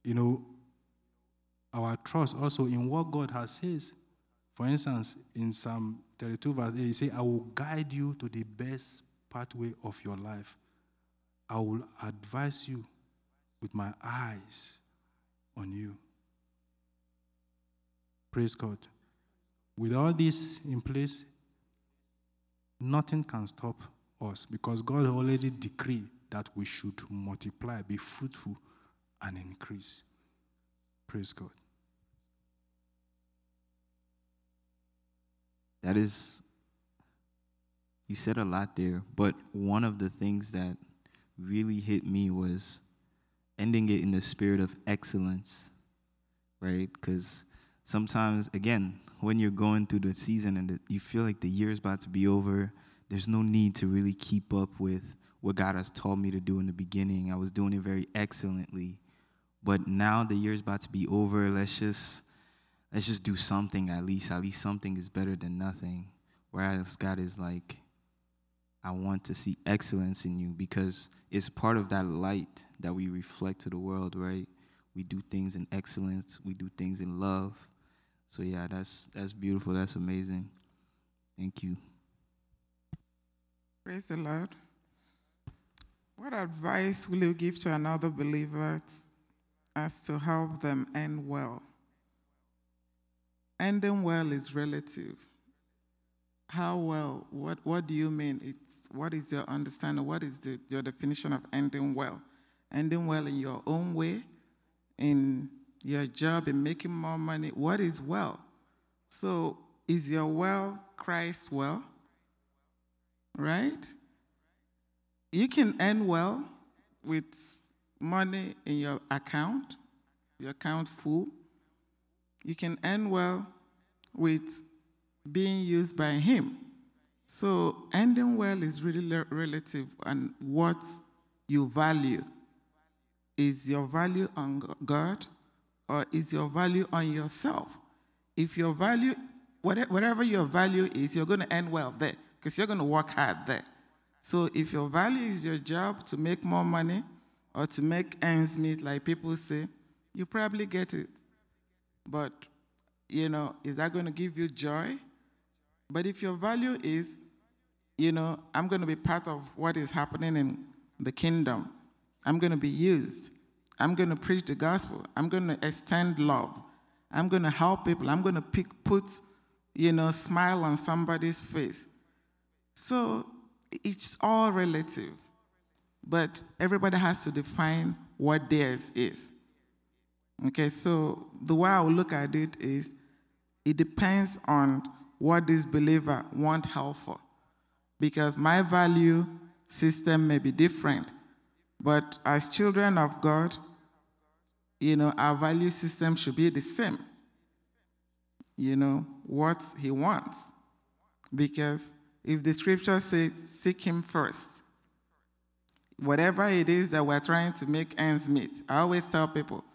you know, our trust also in what God has says. For instance, in Psalm 32, verse 8, he says, I will guide you to the best pathway of your life. I will advise you with my eyes on you. Praise God. With all this in place, nothing can stop us because God already decreed that we should multiply, be fruitful, and increase. Praise God. That is, you said a lot there, but one of the things that really hit me was ending it in the spirit of excellence, right? Because sometimes, again, when you're going through the season and the, you feel like the year is about to be over, there's no need to really keep up with what God has taught me to do in the beginning. I was doing it very excellently. But now the year is about to be over. Let's just let's just do something at least. At least something is better than nothing. Whereas God is like, I want to see excellence in you because it's part of that light that we reflect to the world, right? We do things in excellence, we do things in love. So yeah, that's that's beautiful. That's amazing. Thank you. Praise the Lord. What advice will you give to another believer as to help them end well? Ending well is relative. How well? What, what do you mean? It's, what is your understanding? What is the, your definition of ending well? Ending well in your own way, in your job, in making more money. What is well? So, is your well Christ well? Right? You can end well with money in your account, your account full. You can end well with being used by Him. So, ending well is really relative and what you value. Is your value on God or is your value on yourself? If your value, whatever your value is, you're going to end well there because you're going to work hard there. So if your value is your job to make more money or to make ends meet, like people say, you probably get it. But, you know, is that going to give you joy? But if your value is, you know, I'm going to be part of what is happening in the kingdom, I'm going to be used, I'm going to preach the gospel, I'm going to extend love, I'm going to help people, I'm going to pick, put, you know, smile on somebody's face. So it's all relative, but everybody has to define what theirs is. Okay, so the way I will look at it is it depends on what this believer want help for. Because my value system may be different, but as children of God, you know, our value system should be the same. You know, what he wants. Because if the scripture says, seek him first, whatever it is that we're trying to make ends meet, I always tell people,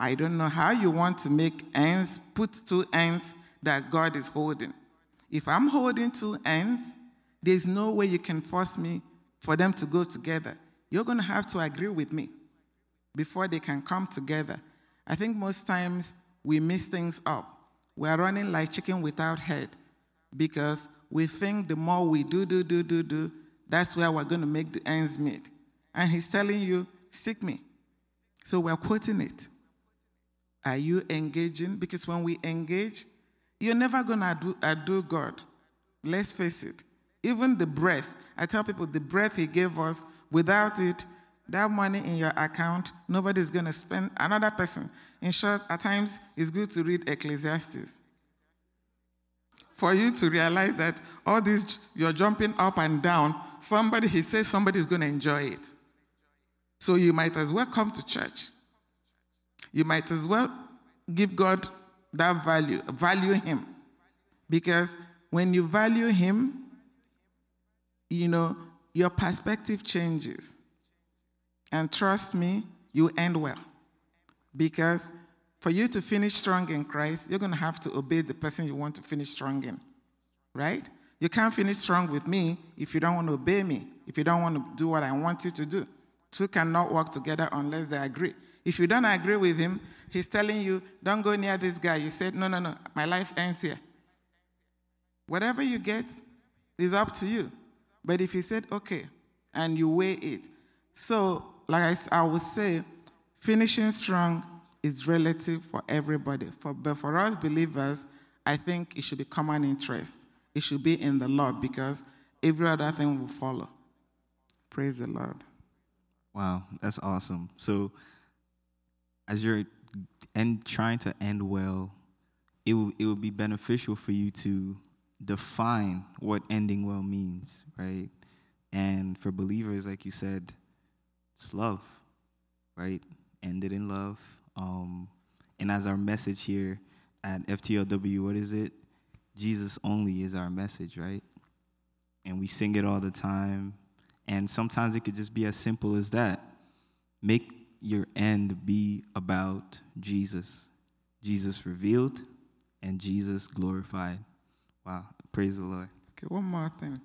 I don't know how you want to make ends, put two ends that God is holding. If I'm holding two ends, there's no way you can force me for them to go together. You're going to have to agree with me before they can come together. I think most times we mess things up. We're running like chicken without head because we think the more we do, do, do, do, do, that's where we're going to make the ends meet. And he's telling you, seek me. So we're quoting it. Are you engaging? Because when we engage, you're never going to outdo God. Let's face it. Even the breath, I tell people the breath He gave us, without it, that money in your account, nobody's going to spend another person. In short, at times, it's good to read Ecclesiastes. For you to realize that all this, you're jumping up and down, somebody, he says somebody's going to enjoy it. So you might as well come to church. You might as well give God that value, value Him. Because when you value Him, you know, your perspective changes. And trust me, you end well. Because for you to finish strong in Christ, you're going to have to obey the person you want to finish strong in. Right? You can't finish strong with me if you don't want to obey me, if you don't want to do what I want you to do. Two cannot work together unless they agree. If you don't agree with him, he's telling you, don't go near this guy. You said, no, no, no, my life ends here. Whatever you get is up to you. But if he said, okay, and you weigh it. So, like I, I would say, finishing strong is relative for everybody. For, but for us believers, I think it should be common interest. It should be in the Lord because every other thing will follow. Praise the Lord. Wow, that's awesome. So, as you're end, trying to end well, it will, it would be beneficial for you to define what ending well means, right? And for believers, like you said, it's love, right? Ended in love. Um, and as our message here at FTLW, what is it? Jesus only is our message, right? And we sing it all the time. And sometimes it could just be as simple as that. Make your end be about Jesus. Jesus revealed and Jesus glorified. Wow. Praise the Lord. Okay, one more thing.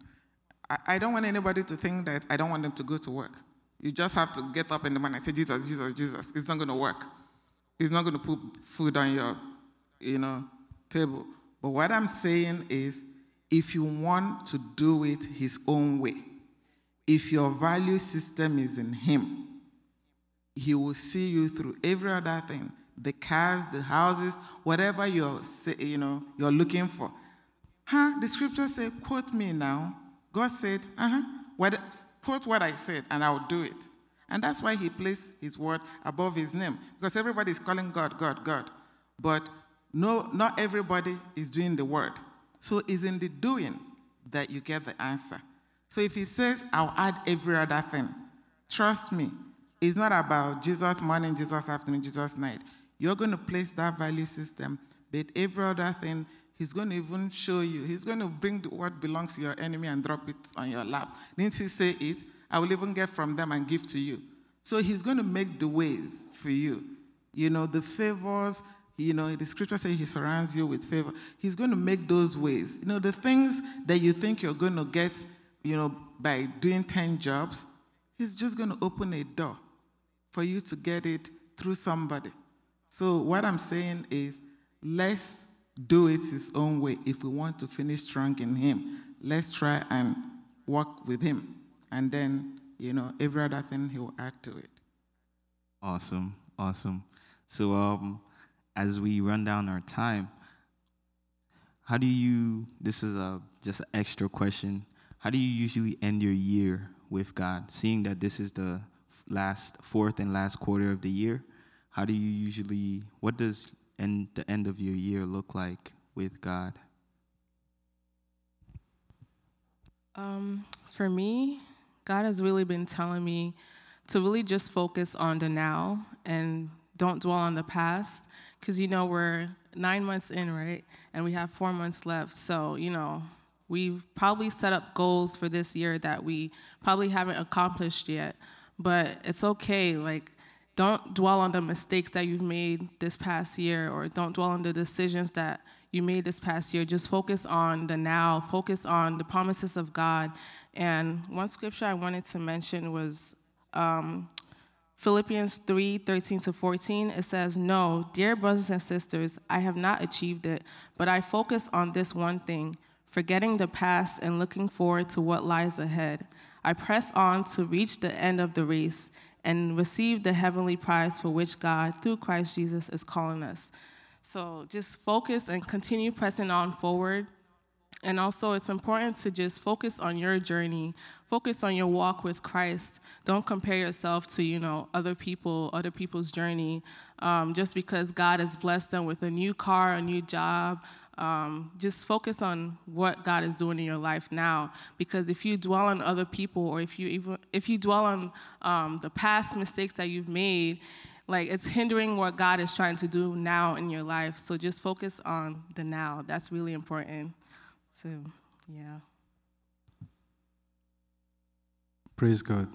I, I don't want anybody to think that I don't want them to go to work. You just have to get up in the morning and say, Jesus, Jesus, Jesus. It's not going to work. He's not going to put food on your, you know, table. But what I'm saying is, if you want to do it His own way, if your value system is in Him, He will see you through every other thing the cars, the houses, whatever you're, you know, you're looking for. Huh? The scripture said, quote me now. God said, uh-huh, what, quote what I said, and I'll do it. And that's why he placed his word above his name. Because everybody is calling God, God, God. But no, not everybody is doing the word. So it's in the doing that you get the answer. So if he says, I'll add every other thing, trust me, it's not about Jesus morning, Jesus afternoon, Jesus night. You're going to place that value system, but every other thing, he's going to even show you. He's going to bring what belongs to your enemy and drop it on your lap. Didn't he say it? I will even get from them and give to you. So he's going to make the ways for you. You know, the favors, you know, the scripture says he surrounds you with favor. He's going to make those ways. You know, the things that you think you're going to get, you know, by doing 10 jobs, he's just going to open a door for you to get it through somebody. So what I'm saying is, let's do it his own way. If we want to finish strong in him, let's try and work with him. And then, you know, every other thing he will add to it. Awesome, awesome. So, um, as we run down our time, how do you? This is a just an extra question. How do you usually end your year with God? Seeing that this is the last, fourth and last quarter of the year, how do you usually? What does end the end of your year look like with God? Um, for me, God has really been telling me to really just focus on the now and don't dwell on the past because you know we're nine months in right? And we have four months left. So you know we've probably set up goals for this year that we probably haven't accomplished yet. But it's okay like don't dwell on the mistakes that you've made this past year or don't dwell on the decisions that you made this past year. Just focus on the now. Focus on the promises of god. And one scripture i wanted to mention was um, Philippians 3 13 to 14, it says, No, dear brothers and sisters, I have not achieved it, but I focus on this one thing, forgetting the past and looking forward to what lies ahead. I press on to reach the end of the race and receive the heavenly prize for which God, through Christ Jesus, is calling us. So just focus and continue pressing on forward. And also, it's important to just focus on your journey, focus on your walk with Christ. Don't compare yourself to, you know, other people, other people's journey. Um, just because God has blessed them with a new car, a new job, um, just focus on what God is doing in your life now. Because if you dwell on other people, or if you even if you dwell on um, the past mistakes that you've made, like it's hindering what God is trying to do now in your life. So just focus on the now. That's really important. So, yeah. Praise God.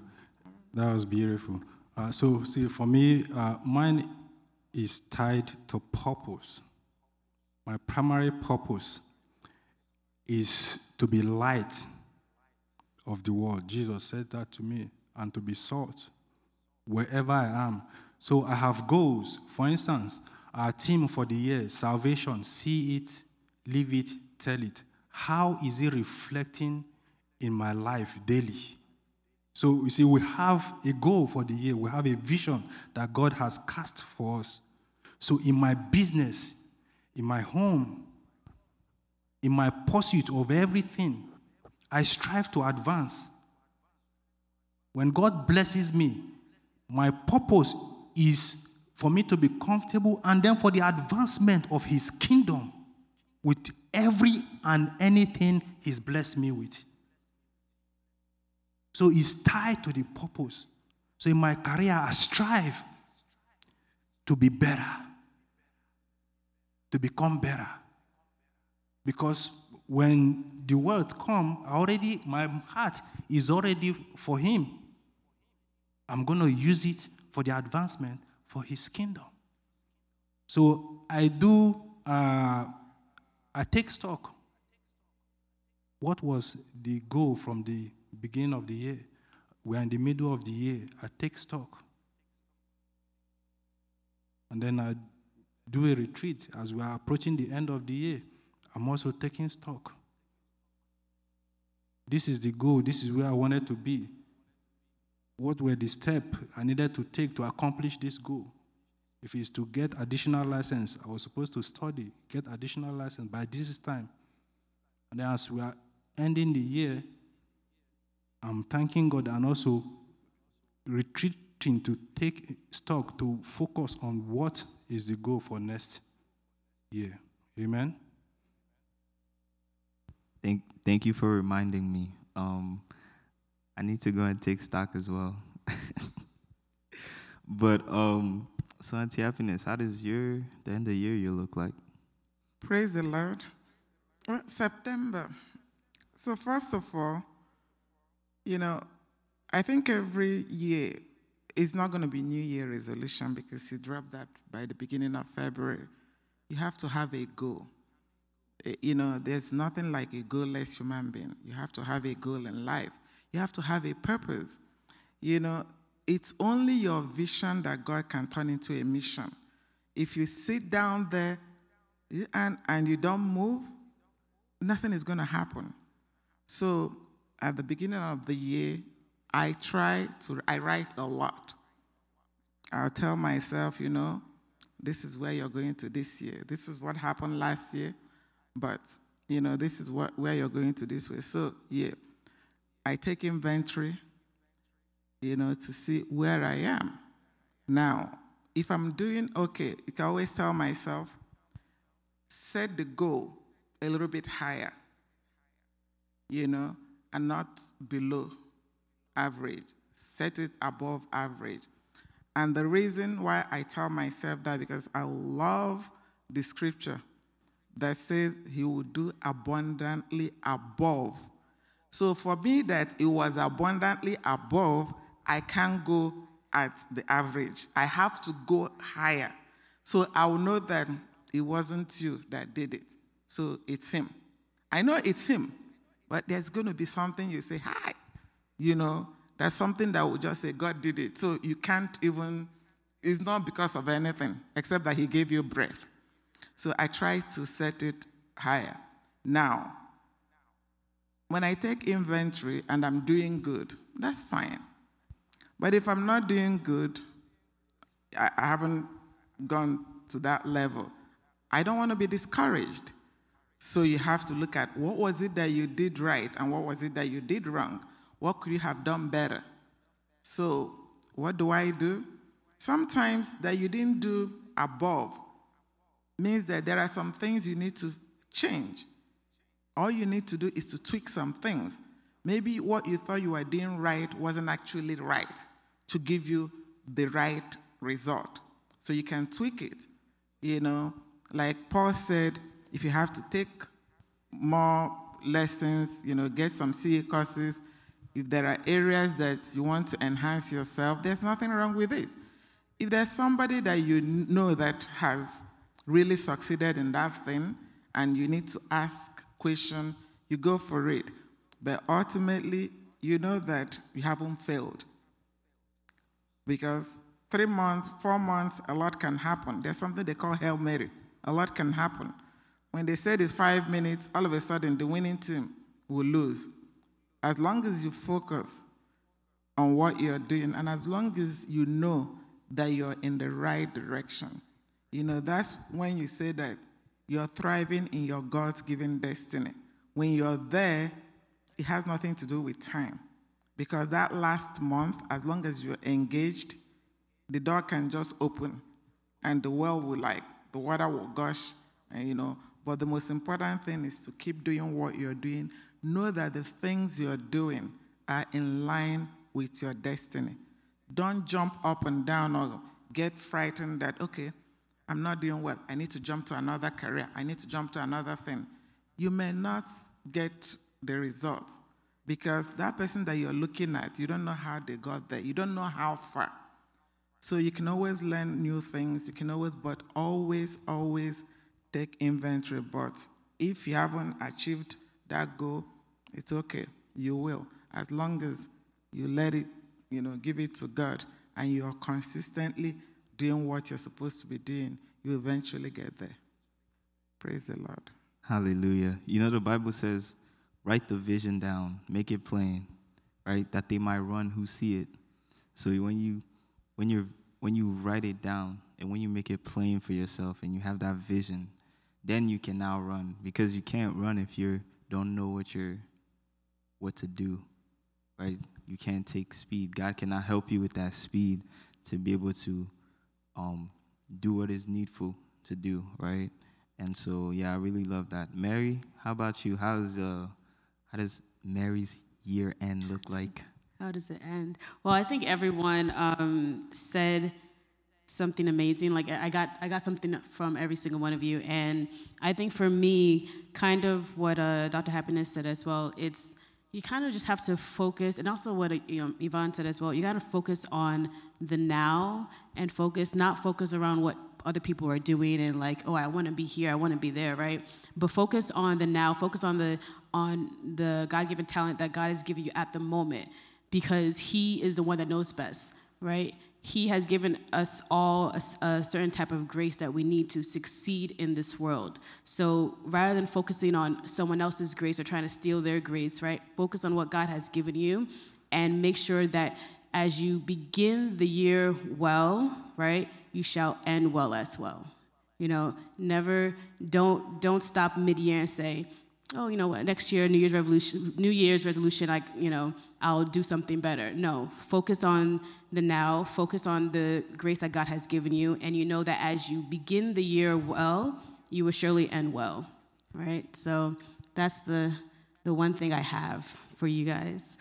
That was beautiful. Uh, so, see, for me, uh, mine is tied to purpose. My primary purpose is to be light of the world. Jesus said that to me, and to be salt wherever I am. So I have goals. For instance, our team for the year, salvation, see it, live it, tell it. How is it reflecting in my life daily? So you see, we have a goal for the year, we have a vision that God has cast for us. So in my business, in my home, in my pursuit of everything, I strive to advance. When God blesses me, my purpose is for me to be comfortable and then for the advancement of His kingdom with every and anything He's blessed me with. So it's tied to the purpose. So in my career, I strive to be better to become better. Because when the word come, already my heart is already for him. I'm going to use it for the advancement for his kingdom. So I do, uh, I take stock. What was the goal from the beginning of the year? We're in the middle of the year. I take stock. And then I do a retreat as we are approaching the end of the year. I'm also taking stock. This is the goal, this is where I wanted to be. What were the steps I needed to take to accomplish this goal? If it's to get additional license, I was supposed to study, get additional license by this time. And as we are ending the year, I'm thanking God and also retreating to take stock to focus on what is the goal for next year. Amen. Thank, thank you for reminding me. Um, I need to go and take stock as well. but um, so Auntie Happiness, how does your the end of the year you look like? Praise the Lord. Well, September. So first of all, you know, I think every year it's not going to be New Year resolution because you drop that by the beginning of February. You have to have a goal. Eh, you know, there's nothing like a goalless human being. You have to have a goal in life. You have to have a purpose. You know, it's only your vision that God can turn into a mission. If you sit down there and, and you don't move, nothing is going to happen. So at the beginning of the year, I try to, I write a lot. I'll tell myself, you know, this is where you're going to this year. This is what happened last year, but, you know, this is what, where you're going to this way. So, yeah, I take inventory, you know, to see where I am. Now, if I'm doing okay, I can always tell myself, set the goal a little bit higher, you know, and not below average. Set it above average. And the reason why I tell myself that because I love the scripture that says he will do abundantly above. So for me that it was abundantly above, I can't go at the average. I have to go higher. So I will know that it wasn't you that did it. So it's him. I know it's him, but there's going to be something you say, hi, you know, that's something that will just say, God did it. So you can't even, it's not because of anything except that He gave you breath. So I try to set it higher. Now, when I take inventory and I'm doing good, that's fine. But if I'm not doing good, I, I haven't gone to that level. I don't want to be discouraged. So you have to look at what was it that you did right and what was it that you did wrong? What could you have done better? So, what do I do? Sometimes that you didn't do above means that there are some things you need to change. All you need to do is to tweak some things. Maybe what you thought you were doing right wasn't actually right to give you the right result. So you can tweak it. You know, like Paul said, if you have to take more lessons, you know, get some CA courses, if there are areas that you want to enhance yourself, there's nothing wrong with it. If there's somebody that you know that has really succeeded in that thing and you need to ask question, you go for it. But ultimately, you know that you haven't failed. Because three months, four months, a lot can happen. There's something they call Hail Mary. A lot can happen. When they said it's five minutes, all of a sudden the winning team will lose. As long as you focus on what you're doing and as long as you know that you're in the right direction, you know, that's when you say that you're thriving in your God's given destiny. When you're there, it has nothing to do with time. Because that last month, as long as you're engaged, the door can just open and the well will like, the water will gush, and you know. But the most important thing is to keep doing what you're doing. Know that the things you're doing are in line with your destiny. Don't jump up and down or get frightened that, okay, I'm not doing well. I need to jump to another career. I need to jump to another thing. You may not get the results because that person that you're looking at, you don't know how they got there. You don't know how far. So you can always learn new things. You can always, but always, always take inventory. But if you haven't achieved that goal, it's okay. You will. As long as you let it, you know, give it to God and you are consistently doing what you're supposed to be doing, you eventually get there. Praise the Lord. Hallelujah. You know, the Bible says, write the vision down, make it plain, right? That they might run who see it. So when you when you're, when you write it down and when you make it plain for yourself and you have that vision, then you can now run because you can't run if you don't know what you're what to do. Right? You can't take speed. God cannot help you with that speed to be able to um, do what is needful to do, right? And so, yeah, I really love that. Mary, how about you? How's uh, how does Mary's year end look like? How does it end? Well, I think everyone um, said something amazing. Like I got, I got something from every single one of you, and I think for me, kind of what uh, Dr. Happiness said as well. It's you kind of just have to focus, and also what you know, Yvonne said as well. You got to focus on the now and focus, not focus around what other people are doing and like, oh, I want to be here, I want to be there, right? But focus on the now, focus on the on the God-given talent that God has given you at the moment, because He is the one that knows best, right? He has given us all a, a, certain type of grace that we need to succeed in this world. So rather than focusing on someone else's grace or trying to steal their grace, right? Focus on what God has given you and make sure that as you begin the year well, right, you shall end well as well. You know, never don't don't stop mid-year and say, oh, you know what, next year, New Year's resolution, New Year's resolution, like, you know, I'll do something better. No, focus on the now, focus on the grace that God has given you, and you know that as you begin the year well, you will surely end well, right? So that's the the one thing I have for you guys.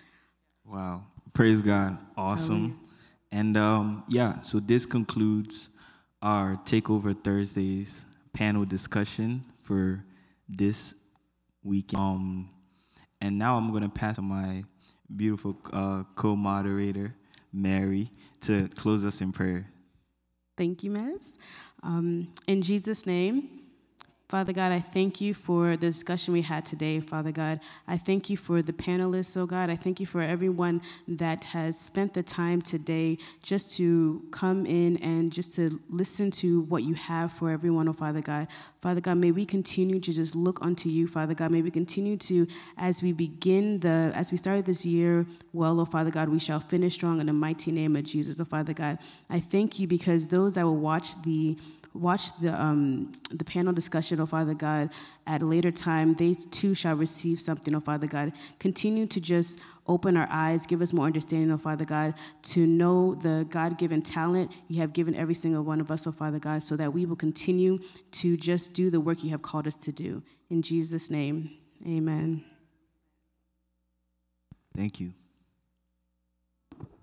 Wow, praise God, awesome, and um, yeah. So this concludes our Takeover Thursdays panel discussion for this week. Um, and now I'm going to pass to my beautiful uh, co-moderator, Mary, to close us in prayer. Thank you, Miss. Um, in Jesus' name, Father God, I thank you for the discussion we had today, Father God. I thank you for the panelists, oh God. I thank you for everyone that has spent the time today just to come in and just to listen to what you have for everyone, oh Father God. Father God, may we continue to just look unto you, Father God. May we continue to, as we begin the, as we started this year well, oh Father God, we shall finish strong in the mighty name of Jesus, oh Father God. I thank you because those that will watch the watch the, um, the panel discussion, oh Father God, at a later time, they too shall receive something, oh Father God. Continue to just open our eyes, give us more understanding, oh Father God, to know the God given talent you have given every single one of us, oh Father God, so that we will continue to just do the work you have called us to do. In Jesus' name, amen. Thank you.